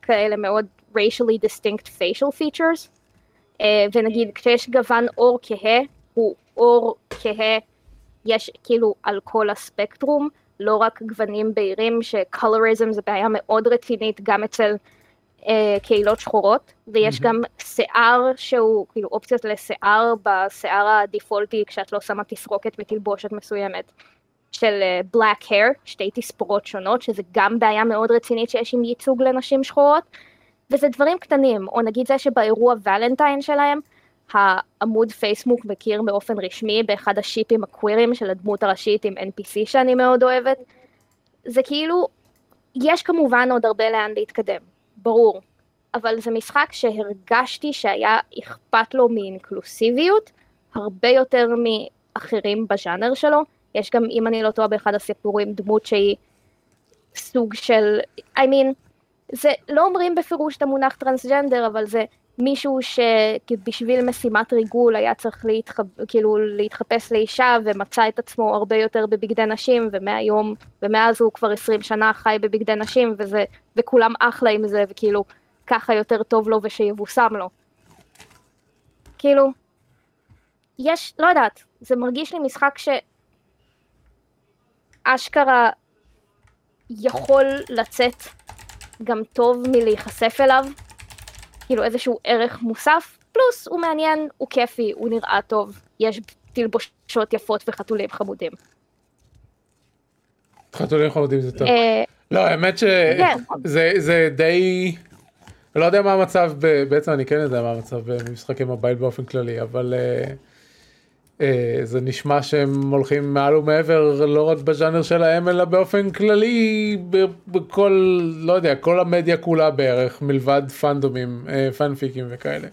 כאלה מאוד racially distinct facial features, אה, ונגיד כשיש גוון אור כהה, הוא אור כהה, יש כאילו על כל הספקטרום, לא רק גוונים בהירים, שקולוריזם זה בעיה מאוד רצינית גם אצל קהילות שחורות, ויש גם שיער שהוא, כאילו אופציות לשיער בשיער הדיפולטי כשאת לא שמה תסרוקת מתלבושת מסוימת של אה, black hair, שתי תספורות שונות, שזה גם בעיה מאוד רצינית שיש עם ייצוג לנשים שחורות, וזה דברים קטנים, או נגיד זה שבאירוע ולנטיין שלהם, העמוד פייסבוק מכיר באופן רשמי באחד השיפים הקווירים של הדמות הראשית עם NPC שאני מאוד אוהבת. זה כאילו, יש כמובן עוד הרבה לאן להתקדם, ברור, אבל זה משחק שהרגשתי שהיה אכפת לו מאינקלוסיביות הרבה יותר מאחרים בז'אנר שלו. יש גם, אם אני לא טועה, באחד הסיפורים דמות שהיא סוג של, I mean, זה, לא אומרים בפירוש את המונח טרנסג'נדר, אבל זה מישהו שבשביל משימת ריגול היה צריך להתחב, כאילו להתחפש לאישה ומצא את עצמו הרבה יותר בבגדי נשים ומהיום ומאז הוא כבר 20 שנה חי בבגדי נשים וזה וכולם אחלה עם זה וכאילו ככה יותר טוב לו ושיבושם לו. כאילו יש לא יודעת זה מרגיש לי משחק שאשכרה יכול לצאת גם טוב מלהיחשף אליו כאילו איזשהו ערך מוסף, פלוס הוא מעניין, הוא כיפי, הוא נראה טוב, יש תלבושות יפות וחתולים חמודים. חתולים חמודים זה טוב. אה, לא, האמת שזה כן. די... לא יודע מה המצב, בעצם אני כן יודע מה המצב במשחקי מובייל באופן כללי, אבל uh, uh, זה נשמע שהם הולכים מעל ומעבר לא רק בז'אנר שלהם, אלא באופן כללי בכל, לא יודע, כל המדיה כולה בערך, מלבד פאנדומים, uh, פאנפיקים וכאלה.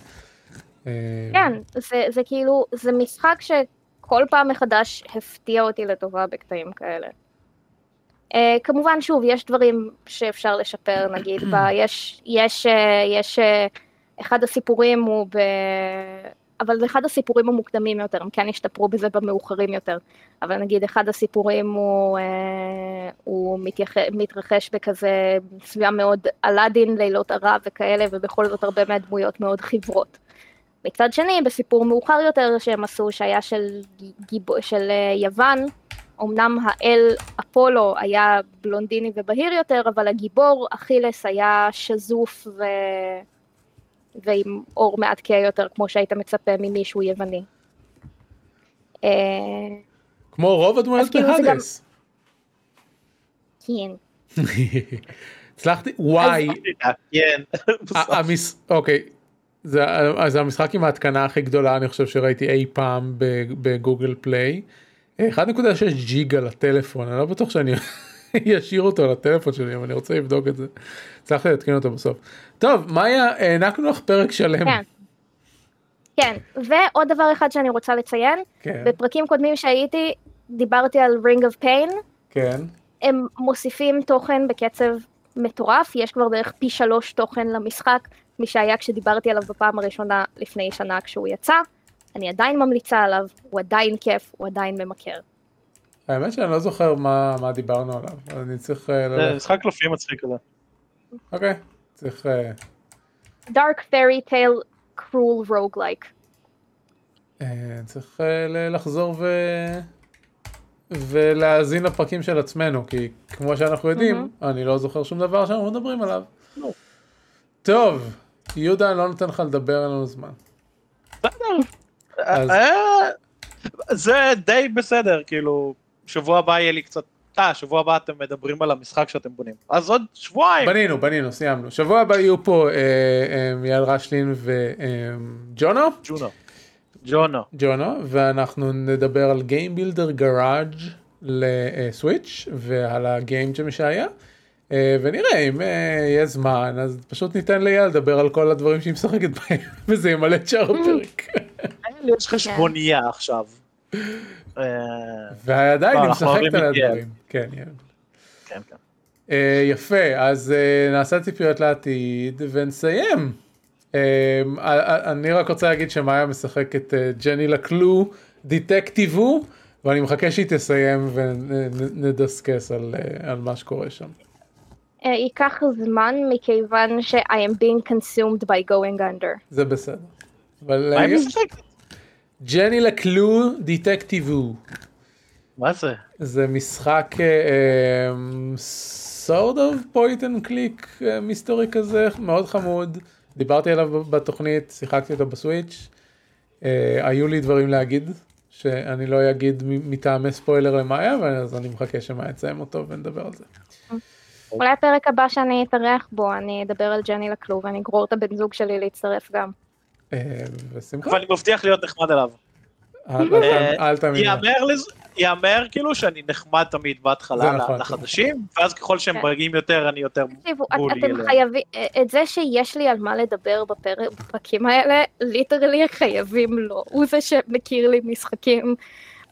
כן, זה, זה כאילו, זה משחק שכל פעם מחדש הפתיע אותי לטובה בקטעים כאלה. Uh, כמובן שוב יש דברים שאפשר לשפר נגיד <clears throat> ב, יש יש יש אחד הסיפורים הוא ב... אבל זה אחד הסיפורים המוקדמים יותר הם כן השתפרו בזה במאוחרים יותר אבל נגיד אחד הסיפורים הוא, uh, הוא מתייח... מתרחש בכזה סביבה מאוד אלאדין לילות ערב וכאלה ובכל זאת הרבה מהדמויות מאוד חברות. מצד שני בסיפור מאוחר יותר שהם עשו שהיה של, גיב... של uh, יוון אמנם האל אפולו היה בלונדיני ובהיר יותר, אבל הגיבור אכילס היה שזוף ו... ועם אור מעט כהה יותר, כמו שהיית מצפה ממישהו יווני. אה, כמו רוב הדמויות כאילו בהאדס. כן. <laughs> הצלחתי, וואי. כן. אוקיי. זה המשחק עם ההתקנה הכי גדולה אני חושב שראיתי אי פעם בגוגל פליי. 1.6 ג'יגה לטלפון, אני לא בטוח שאני <laughs> אשאיר אותו לטלפון שלי, אבל אני רוצה לבדוק את זה. הצלחתי להתקין אותו בסוף. טוב, מאיה, הענקנו לך פרק שלם. כן. כן, ועוד דבר אחד שאני רוצה לציין, כן. בפרקים קודמים שהייתי, דיברתי על Ring of Pain. כן. הם מוסיפים תוכן בקצב מטורף, יש כבר בערך פי שלוש תוכן למשחק, משהיה כשדיברתי עליו בפעם הראשונה לפני שנה כשהוא יצא. אני עדיין ממליצה עליו, הוא עדיין כיף, הוא עדיין ממכר. האמת שאני לא זוכר מה, מה דיברנו עליו, אני צריך... אה, זה משחק קלפים מצחיק כזה. אוקיי, צריך... אה, Dark Fairy Tale Cruel Roguelike. אה, צריך לחזור ו... ולהאזין לפרקים של עצמנו, כי כמו שאנחנו יודעים, mm-hmm. אני לא זוכר שום דבר שאנחנו מדברים עליו. No. טוב, יהודה, אני לא נותן לך לדבר, אין לנו זמן. בסדר. אה, זה די בסדר, כאילו, שבוע הבא יהיה לי קצת, אה, שבוע הבא אתם מדברים על המשחק שאתם בונים. אז עוד שבועיים. בנינו, בנינו, סיימנו. שבוע הבא יהיו פה אה, אה, יעל רשלין וג'ונו. ג'ונו. ג'ונו. ג'ונו, ואנחנו נדבר על Game Builder Garage לסוויץ' ועל הגיים שהיה. אה, ונראה אם אה, יהיה זמן אז פשוט ניתן לאייל לדבר על כל הדברים שהיא משחקת בהם <laughs> וזה ימלא את שאר הפרק. <laughs> יש חשבוניה עכשיו. אה, ועדיין היא משחקת על הדברים. כן, כן, כן. יפה אז נעשה ציפיות לעתיד ונסיים. אני רק רוצה להגיד שמאיה משחקת Jenny LeClue Detectivu ואני מחכה שהיא תסיים ונדסקס על מה שקורה שם. ייקח זמן מכיוון ש- I am being consumed by Going Under. זה בסדר. אבל... מה היא משחקת? Jenny LeClue Detectivu. מה זה? זה משחק sort of point and click mystery כזה מאוד חמוד דיברתי עליו בתוכנית שיחקתי אותו בסוויץ' uh, היו לי דברים להגיד שאני לא אגיד מטעמי ספוילר למאיה אז אני מחכה שמאיה יצאים אותו ונדבר על זה. אולי הפרק הבא שאני אתארח בו, אני אדבר על ג'ני לכלוב ואני אגרור את הבן זוג שלי להצטרף גם. אה, בשמחה. אבל אני מבטיח להיות נחמד אליו. אל- אל תאמין. לו. יאמר לז- יאמר כאילו שאני נחמד תמיד בהתחלה נכון. לחדשים, ואז ככל שהם כן. מגיעים יותר אני יותר... בולי אתם. חייבים, את זה שיש לי על מה לדבר בפרק- בפרקים האלה, literally חייבים לו. הוא זה שמכיר לי משחקים.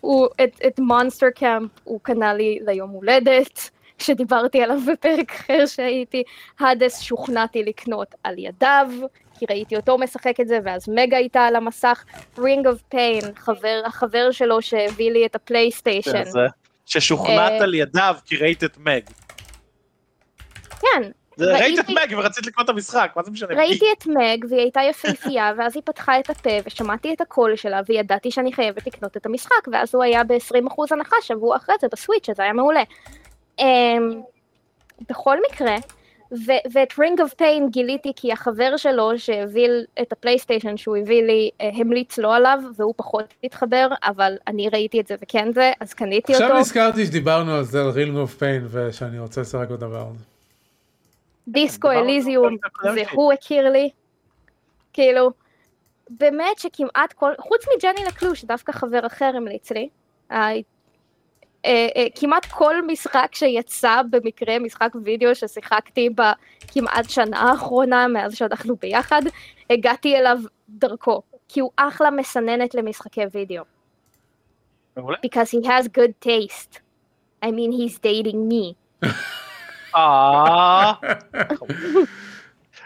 הוא, את, את Monster Camp הוא קנה לי ליום הולדת, שדיברתי עליו בפרק אחר שהייתי, Hades שוכנעתי לקנות על ידיו, כי ראיתי אותו משחק את זה, ואז מג הייתה על המסך, Ring of Pain, חבר, החבר שלו שהביא לי את הפלייסטיישן. זה- ששוכנעת אה, על ידיו כי ראית את מג. כן, ראית את מג ורצית לקנות את המשחק, מה זה משנה? ראיתי את מג והיא הייתה יפהפייה <laughs> ואז היא פתחה את הפה ושמעתי את הקול שלה וידעתי שאני חייבת לקנות את המשחק ואז הוא היה ב-20% הנחה שבוע אחרי זה בסוויץ' אז זה היה מעולה. Um, בכל מקרה, ו- ואת Ring of Pain גיליתי כי החבר שלו שהביא את הפלייסטיישן שהוא הביא לי אה, המליץ לו עליו והוא פחות התחבר אבל אני ראיתי את זה וכן זה אז קניתי עכשיו אותו. נזכרתי שדיברנו על זה, על Ring of Pain, ושאני רוצה לשחק בדבר הזה. Disco Elysium, זה. הוא הכיר לי. כאילו, באמת שכמעט כל, חוץ מ Jenny LeClue, שדווקא חבר אחר המליץ לי, כמעט כל משחק שיצא במקרה, משחק וידאו ששיחקתי בכמעט שנה האחרונה, מאז שאנחנו ביחד, הגעתי אליו דרכו, כי הוא אחלה מסננת למשחקי וידאו. מעולה. Because he has good taste. I mean, he's dating me. <laughs>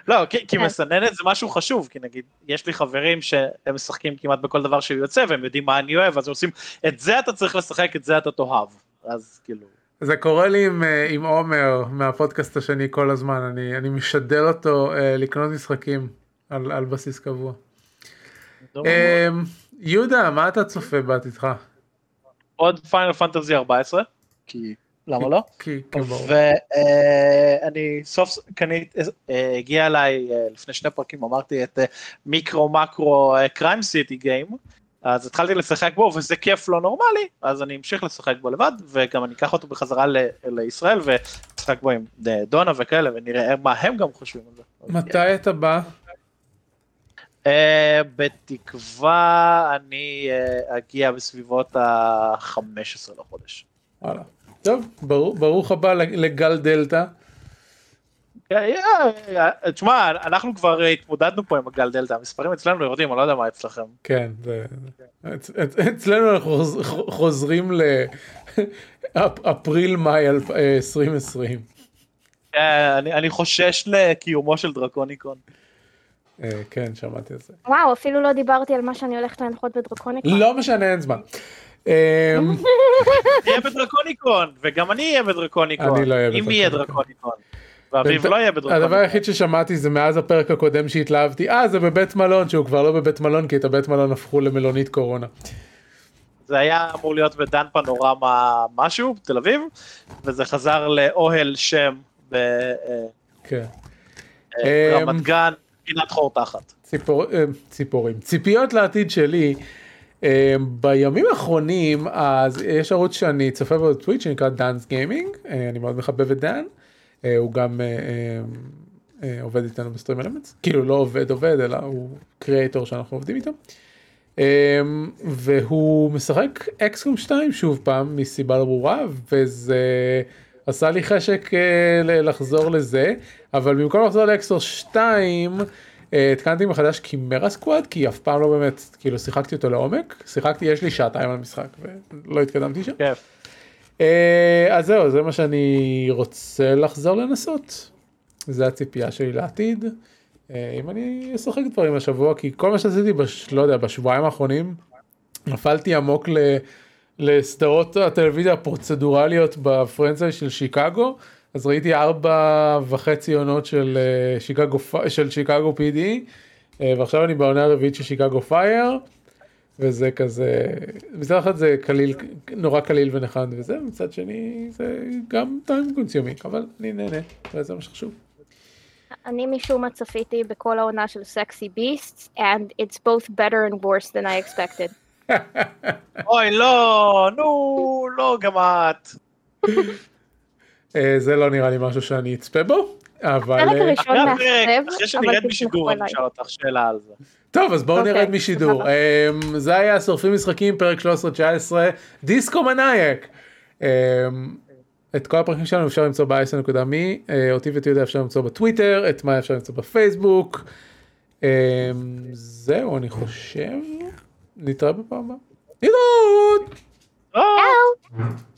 לא, כי, כי כן. מסננת זה משהו חשוב, כי נגיד, יש לי חברים שהם משחקים כמעט בכל דבר שהוא יוצא, והם יודעים מה אני אוהב, אז הם עושים, את זה אתה צריך לשחק, את זה אתה תאהב. אז כאילו, זה קורה לי עם, אה, עם עומר מהפודקאסט השני כל הזמן, אני, אני משדל אותו אה, לקנות משחקים על, על בסיס קבוע. אה, יהודה, מה אתה צופה בעתידך? עוד פיינל פנטזי 14, כי למה לא? כי. ואני סוף סוף קנית, אה, הגיע אליי אה, לפני שני פרקים, אמרתי את אה, מיקרו מקרו קריים סיטי גיים, אז התחלתי לשחק בו וזה כיף לא נורמלי, אז אני אמשיך לשחק בו לבד, וגם אני אקח אותו בחזרה לישראל ואשחק בו עם אה, דונה וכאלה, ונראה מה הם גם חושבים על זה. מתי אתה בא? אה, בתקווה אני אה, אגיע בסביבות ה-15 לחודש. וואלה. טוב, ברור, ברוך הבא לגל דלתא. כן, אה, תשמע, אנחנו כבר אה, התמודדנו פה עם הגל דלתא, המספרים אצלנו יורדים, אני לא יודע מה אצלכם. כן, אצלנו אנחנו חוז- חוזרים לאפריל-מאי 2020. אה, אני אני חושש לקיומו של דרקוניקון. אה, כן, שמעתי על זה. וואו, אפילו לא דיברתי על מה שאני הולכת להנחות בדרקוניקון. לא משנה, אין זמן. אמ, תהיה בדרקוניקון, וגם אני אהיה בדרקוניקון. אני לא אהיה אם יהיה בדרקוניקון. דרקוניקון. ואביב לא יהיה הדבר בדרקוניקון. היחיד ששמעתי זה מאז הפרק הקודם שהתלהבתי, אה זה בבית מלון, שהוא כבר לא בבית מלון כי את הבית מלון הפכו למלונית קורונה. זה היה אמור להיות בדן פנורמה משהו, בתל אביב, וזה חזר לאוהל שם כן. ברמת אמ, גן, פינת חור תחת. אה, ציפורים. ציפיות לעתיד שלי. אה, בימים האחרונים אז יש ערוץ שאני צופה בו בטוויץ' שנקרא דאנס גיימינג, אה, אני מאוד מחבב את דן, אה, הוא גם אה, אה, עובד איתנו בסטרים אלמנטס, כאילו לא עובד עובד אלא הוא קריאטור שאנחנו עובדים איתו. אה, והוא משחק אקסקום 2 שוב פעם מסיבה לא ברורה וזה עשה לי חשק לחזור לזה אבל במקום לחזור לאקסקום 2 אה, התקנתי מחדש קימרה סקוואד כי אף פעם לא באמת כאילו שיחקתי אותו לעומק שיחקתי יש לי שעתיים על משחק ולא התקדמתי שם. כיף. אה, אז זהו זה מה שאני רוצה לחזור לנסות. זה הציפייה שלי לעתיד. אה, אם אני אשחק דברים השבוע כי כל מה שעשיתי בש... לא יודע בשבועיים האחרונים נפלתי עמוק ל... לסדרות הטלוויזיה הפרוצדורליות בפרנצה של שיקגו אז ראיתי ארבע וחצי עונות של אה, שיקגו של שיקגו PD אה, ועכשיו אני בעונה הרביעית של שיקגו פייר וזה כזה מצד אחד זה קליל נורא קליל ונחמד וזה מצד שני זה גם טיים קונסיומי אבל אני נהנה וזה מה שחשוב. אני משום מה צפיתי בכל העונה של סקסי ביסט, and it's both better and worse than I expected. <laughs> אוי, לא, נו, לא, גם את. <laughs> אה, זה לא נראה לי משהו שאני אצפה בו, אבל... הפרק אה, הראשון מאכזב, אחרי שנרד משידור, אני. אשאל אותך שאלה על זה. טוב אז בואו אוקיי, נרד משידור. סבבה. אמ, זה היה שורפים משחקים פרק 13-19 דיסקו מנאייק. אמ, את כל הפרקים שלנו אפשר למצוא ב-10.me, אה, אותי ואת יהודה אפשר למצוא בטוויטר, את מה אפשר למצוא בפייסבוק. אמ, זהו אני חושב, נתראה בפעם הבאה. נתראות! אה, יאו.